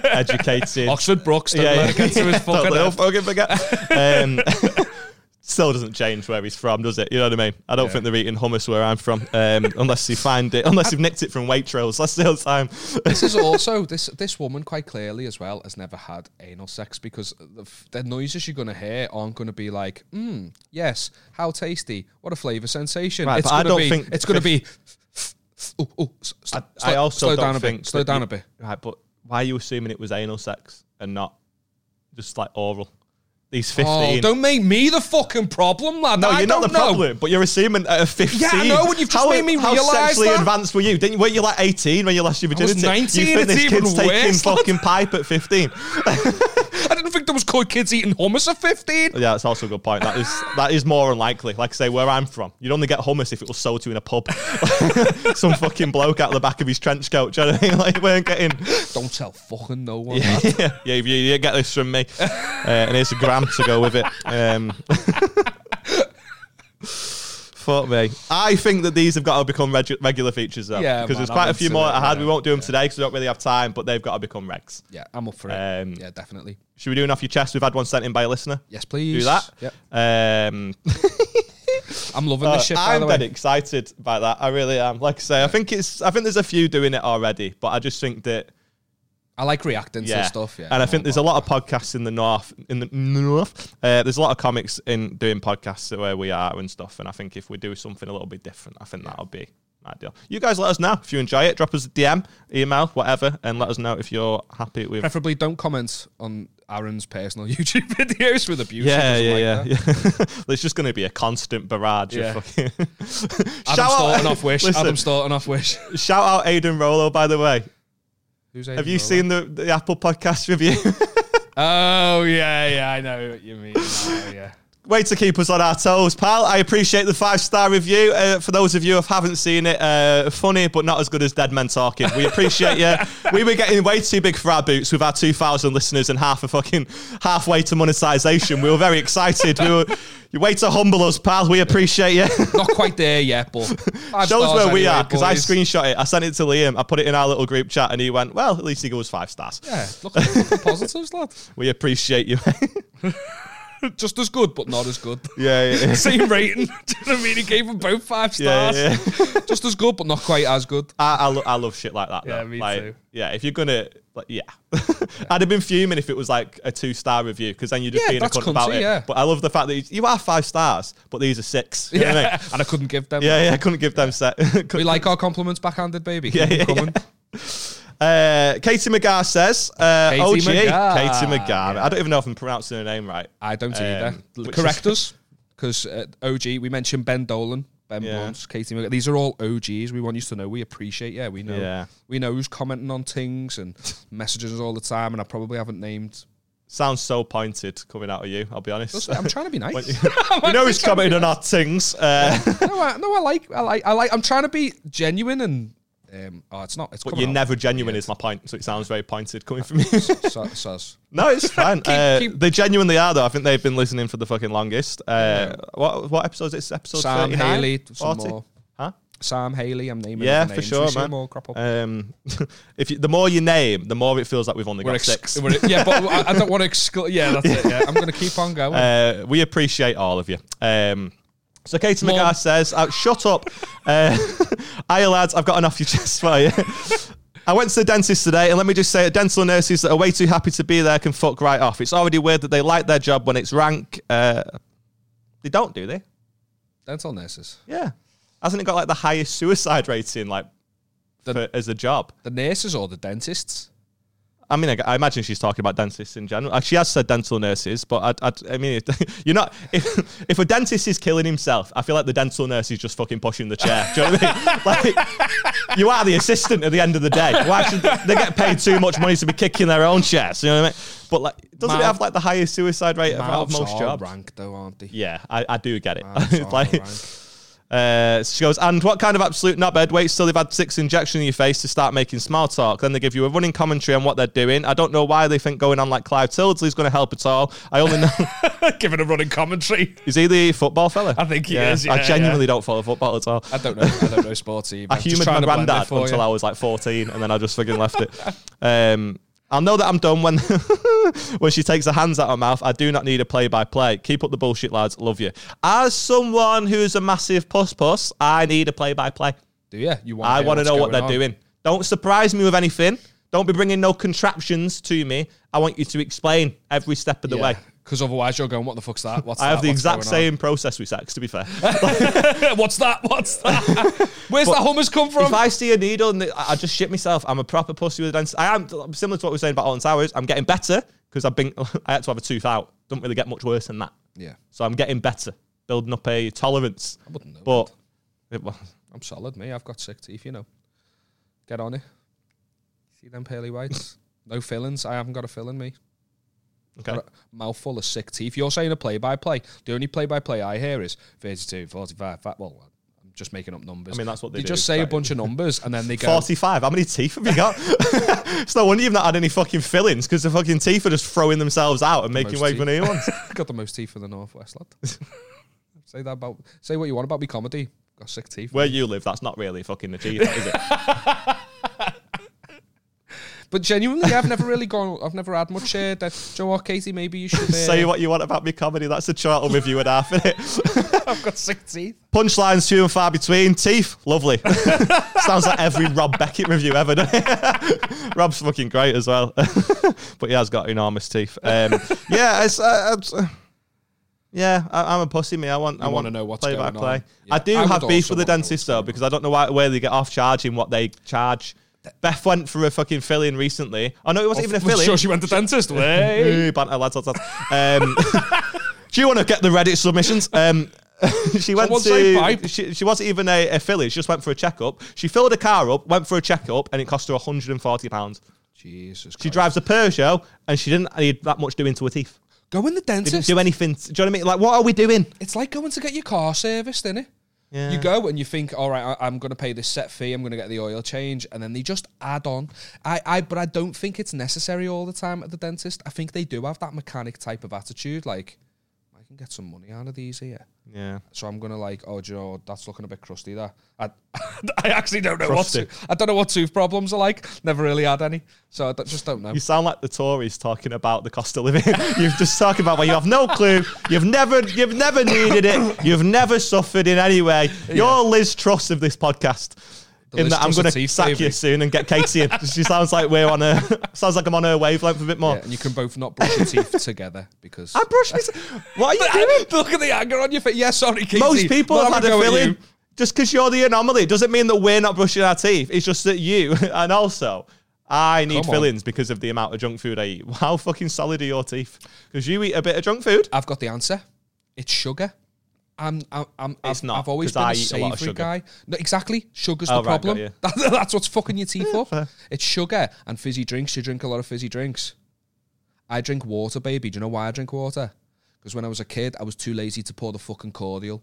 <laughs> educated?
Oxford Brookes. Don't let it get to his <laughs> fucking
don't fucking forget. Um, <laughs> still doesn't change where he's from, does it? You know what I mean? I don't
Yeah.
think they're eating hummus where I'm from, um, unless you find it, unless you've nicked it from Waitrose. That's the whole time.
this is also this this woman quite clearly as well has never had anal sex because the, the noises you're gonna hear aren't gonna be like, mm, yes, how tasty, what a flavour sensation.
Right,
it's gonna
don't
be,
think
it's gonna
fif-
be. Oh, oh, s-
I,
slow,
I also
slow
don't
down a
think
bit. Slow down
you-
a bit.
Right, but why are you assuming it was anal sex and not just like oral? These 15.
Oh, don't make me the fucking problem, lad.
no,
I
you're not the
know.
problem, but you're assuming at a 15.
Yeah, I know, and you've just
how,
made me
how
realise
sexually
that.
advanced were you? Didn't you? Were you like 18 when you lost your
was
virginity?
19,
You think this kid's
even
taking
lad.
fucking pipe at 15? <laughs>
I think there was cool kids eating hummus at 15.
Yeah, that's also a good point. That is that is more unlikely. Like I say, where I'm from, you'd only get hummus if it was sold to you in a pub. <laughs> Some fucking bloke out the back of his trench coat. Do you know what I mean? <laughs> Like, you weren't getting.
Don't tell fucking no one. lad.
yeah, <laughs> yeah, you, you get this from me. Uh, and here's a gram to go with it. Um, fuck me. I think that these have got to become regu- regular features, though.
Yeah,
Because
man,
there's
I'm
quite a few more
it,
I had.
yeah,
We won't do them
yeah.
today because we don't really have time, but they've got to become regs.
Yeah, I'm up for it.
Um,
yeah, definitely.
Should we do it off your chest? We've had one sent in by a listener.
Yes, please.
Do that.
Yeah.
Um, <laughs>
I'm loving
Uh,
this shit,
I'm dead excited by that. I really am. Like I say, I think it's. I think there's a few doing it already, but I just think that
I like reacting
yeah.
to stuff. Yeah,
and I think there's a lot of podcasts in the north. In the north, uh, there's a lot of comics in doing podcasts where we are and stuff. And I think if we do something a little bit different, I think that'll be ideal. You guys, let us know if you enjoy it. Drop us a DM, email, whatever, and let us know if you're happy with.
Preferably don't comment on Aaron's personal <laughs> YouTube videos with abuse.
Yeah, yeah,
doesn't
yeah,
that.
yeah. <laughs> There's just going to be a constant barrage
Yeah.
of fucking. <laughs>
Adam
Shout out-
Staunton off Wish.
Listen,
Adam Staunton off Wish.
Shout out Aidan Rollo, by the way.
Who's
Have you seen the, the Apple podcast review? <laughs>
Oh yeah, yeah, I know what you mean. Oh, yeah.
Way to keep us on our toes, pal. I appreciate the five star review. Uh, for those of you who haven't seen it, uh, funny but not as good as Dead Men Talking. We appreciate you. <laughs> we were getting way too big for our boots with our 2,000 listeners and half a fucking halfway to monetization. We were very excited. We were. You way to humble us, pal. We appreciate you. <laughs>
Not quite there yet, but <laughs>
Shows where we are because I screenshot it. I sent it to Liam. I put it in our little group chat, and he went, "Well, at least he goes five stars."
Yeah, look, look for positives, lad.
We appreciate you. <laughs>
Just as good, but not as good.
yeah, yeah, yeah. <laughs>
Same rating. <laughs> Do you know what I mean? He gave them both five
Yeah,
stars.
yeah.
Just as good, but not quite as good.
I, I, lo- I love shit like that.
Yeah,
though.
me
like,
too.
Yeah, if you're gonna, like, yeah, I'd have been fuming if it was like a two star review because then you're just
Yeah,
being a cunt about it.
yeah.
But I love the fact that you are five stars, but these are six. You know what I mean?
Yeah, and I couldn't give them.
Yeah, yeah, I couldn't give them set.
We like our compliments backhanded, baby.
Yeah, yeah. Uh, Katie McGar says, uh,
Katie
OG,
McGar,
Katie McGar.
yeah.
I don't even know if I'm pronouncing her name right.
I don't
Um,
either. Correct us, because uh, OG. We mentioned Ben Dolan, Ben
Yeah.
Blunt, Katie. Mc- These are all OGs. We want you to know we appreciate. Yeah, we know.
Yeah.
We know who's commenting on things and <laughs> messages all the time, and I probably haven't named.
Sounds so pointed coming out of you, I'll be honest.
I'm trying to be <laughs> nice. <laughs>
You- know who's commenting on our things. Uh,
no, I, no, I like, I like, I like. I'm trying to be genuine and. Um, oh, it's not. It's
but you're
out
never genuine,
weird.
is my point. So it sounds very pointed coming from <laughs> you.
So- sus. <laughs>
No, it's fine. uh,
keep-
They genuinely are, though. I think they've been listening for the fucking longest. Uh, What what episode is this? Episode
Sam
39?
Haley, some more.
Huh?
Sam Haley. I'm naming
Yeah,
other
for
names.
sure,
We
man.
More crop up.
Um, <laughs> if you, the more you name, the more it feels like we've only
We're
got
ex-
six.
we're- yeah, but I, I don't want to exclude. Yeah, that's it. Yeah, I'm going to keep on going.
Uh, we appreciate all of you. Um, so Katie
Mum.
McGrath says, oh, "Shut up, uh, <laughs> hiya lads. I've got enough off your chest for you." <laughs> I went to the dentist today, and let me just say, dental nurses that are way too happy to be there can fuck right off. It's already weird that they like their job when it's rank. Uh, they don't, do they?
Dental nurses.
Yeah. Hasn't it got like the highest suicide rating, like
The-
for, as a job?
The nurses or the dentists?
I mean, I, I imagine she's talking about dentists in general. She has said dental nurses, but I, I, I mean, <laughs> you're not. If, if a dentist is killing himself, I feel like the dental nurse is just fucking pushing the chair. Do you know what I mean? <laughs> Like, you are the assistant at the end of the day. Why should they, they get paid too much money to be kicking their own chairs? You know what I mean? But like, doesn't it have like the highest suicide rate of most jobs?
rank though, aren't they?
Yeah, I, I do get it. <laughs> Like,
rank.
Uh, she goes, and what kind of absolute knobhead waits till they've had six injections in your face to start making small talk? Then they give you a running commentary on what they're doing. I don't know why they think going on like Clive Tyldesley's going to help at all. I only know. <laughs>
Giving a running commentary.
is he the football fella?
I think he is,
I
yeah,
genuinely don't follow football at all.
I don't know. I don't know sports <laughs> either.
I
Just
humoured
trying
my
to blend it
granddad until
you.
I was like 14, and then I just fucking left it. Um, I'll know that I'm done when <laughs> when she takes her hands out of her mouth. I do not need a play by play. Keep up the bullshit, lads. Love you. As someone who's a massive puss puss, I need a play by play.
Do you? You want?
I want to know what they're
on?
doing. Don't surprise me with anything. Don't be bringing no contraptions to me. I want you to explain every step of the way.
Because otherwise you're going, what the fuck's that? What's
I
that?
have the
What's
exact
going
same process with sex, to be fair. <laughs> <laughs>
What's that? What's that? <laughs> Where's the hummus come from?
if I see a needle and I I just shit myself, I'm a proper pussy with a dentist. I am similar to what we were saying about Alton Towers. I'm getting better because I've been I had to have a tooth out. Don't really get much worse than that.
yeah,
So I'm getting better, building up a tolerance.
I wouldn't know.
But it, well,
I'm solid, me. I've got sick teeth, you know. Get on it. See them pearly whites? no fillings. I haven't got a filling, me.
Okay.
Mouthful of sick teeth. You're saying a play by play. The only play by play I hear is 32, 45. fa- Well, I'm just making up numbers.
I mean, that's what they do, They
just say a bunch of numbers and then they go.
45. How many teeth have you got? <laughs> it's no wonder you've not had any fucking fillings because the fucking teeth are just throwing themselves out and making way for new ones. <laughs>
got the most teeth in the northwest, lad. <laughs> say that about. Say what you want about me comedy. Got sick teeth.
Where you live, that's not really a fucking achievement, is it?
But genuinely, I've never really gone. I've never had much. Uh, that, you know what, Katie? Maybe you should uh,
Say what you want about me comedy. That's a chortle review and a half, innit? <laughs>
I've got six teeth.
Punchlines few and far between. Teeth, lovely. <laughs> Sounds like every Rob Beckett review ever. <laughs> Rob's fucking great as well, but he has got enormous teeth. Um, yeah, it's, uh, it's, uh, yeah. I, I'm a pussy. Me, I want. I
You
want
wanna know what's
play by
going
play.
on. Yeah.
I do
I
have beef with the dentist though because I don't know why where they get off charging what they charge. Beth went for a fucking filling recently. Oh no, it wasn't even a <laughs> filling.
sure she went to dentist. <laughs> Way.
Banter, lads, lads, lads. Um, <laughs> do you want to get the Reddit submissions? Um, she went
Someone
to. She, she wasn't even a, a filly. She just went for a checkup. She filled her car up, went for a checkup, and it cost her 140 pounds.
Jesus.
She drives a Peugeot, and she didn't need that much doing to her teeth.
Go in the dentist.
Didn't do anything. Do you know what I mean? Like, what are we doing?
It's like going to get your car serviced, isn't it?
Yeah.
You go and you think, all right, I, I'm going to pay this set fee. I'm going to get the oil change, and then they just add on. I, I, but I don't think it's necessary all the time at the dentist. I think they do have that mechanic type of attitude, like can get some money out of these here.
Yeah.
So I'm gonna like, oh, Joe, that's looking a bit crusty. That I, <laughs> I actually don't know
Crusty.
what to, I don't know what tooth problems are like. Never really had any, so I just don't know.
You sound like the Tories talking about the cost of living. <laughs> You've just talking about where you have no clue. You've never, you've never needed it. You've never suffered in any way. You're Liz Truss of this podcast. In that I'm going to sack you soon and get Katie in. She <laughs> sounds like we're on a sounds like I'm on her wavelength a bit more.
Yeah, and you can both not brush your teeth <laughs> together because
I brush my. What are you <laughs> doing?
Look at the anger on your face. Yeah, sorry, Katie.
Most people have had a
at
filling. Just because you're the anomaly doesn't mean that we're not brushing our teeth. It's just that you and also. I need
Come on.
fillings because of the amount of junk food I eat. How fucking solid are your teeth? Because you eat a bit of junk food.
I've got the answer. It's sugar. I'm, I'm, I'm
It's
I've,
not,
I've always been
I
a
eat a lot of
savoury
sugar.
guy. No, exactly. Sugar's
Oh,
the
right,
problem. <laughs> That- that's what's fucking your teeth up. It's sugar and fizzy drinks. You drink a lot of fizzy drinks. I drink water, baby. Do you know why I drink water? Because when I was a kid, I was too lazy to pour the fucking cordial.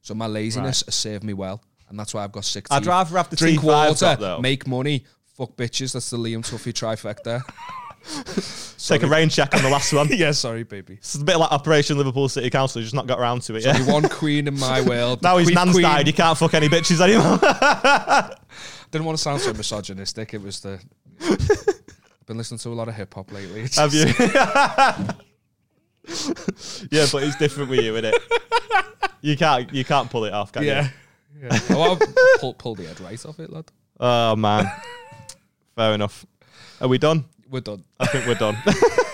So my laziness has served me well, and that's why I've got six.
I'd rather have the
drink water,
got,
make money, fuck bitches. That's the Liam Tuffy trifecta. <laughs> <laughs>
Take a rain check on the last one. <laughs>
yeah, sorry, baby.
It's a bit like Operation Liverpool City Council. He's just not got around to it yet.
Only one queen in my world. <laughs>
Now his
Queen-
nan's
queen.
died. He can't fuck any bitches anymore.
Didn't want to sound so misogynistic. It was the. Been listening to a lot of hip hop lately. It's
Have you? yeah, but it's different with you, isn't it? You can't you can't pull it off, can
Yeah.
you?
yeah. Oh, I'll pull, pull the head right off it, lad.
Oh man. Fair enough. Are we done?
We're done.
I think we're done. <laughs>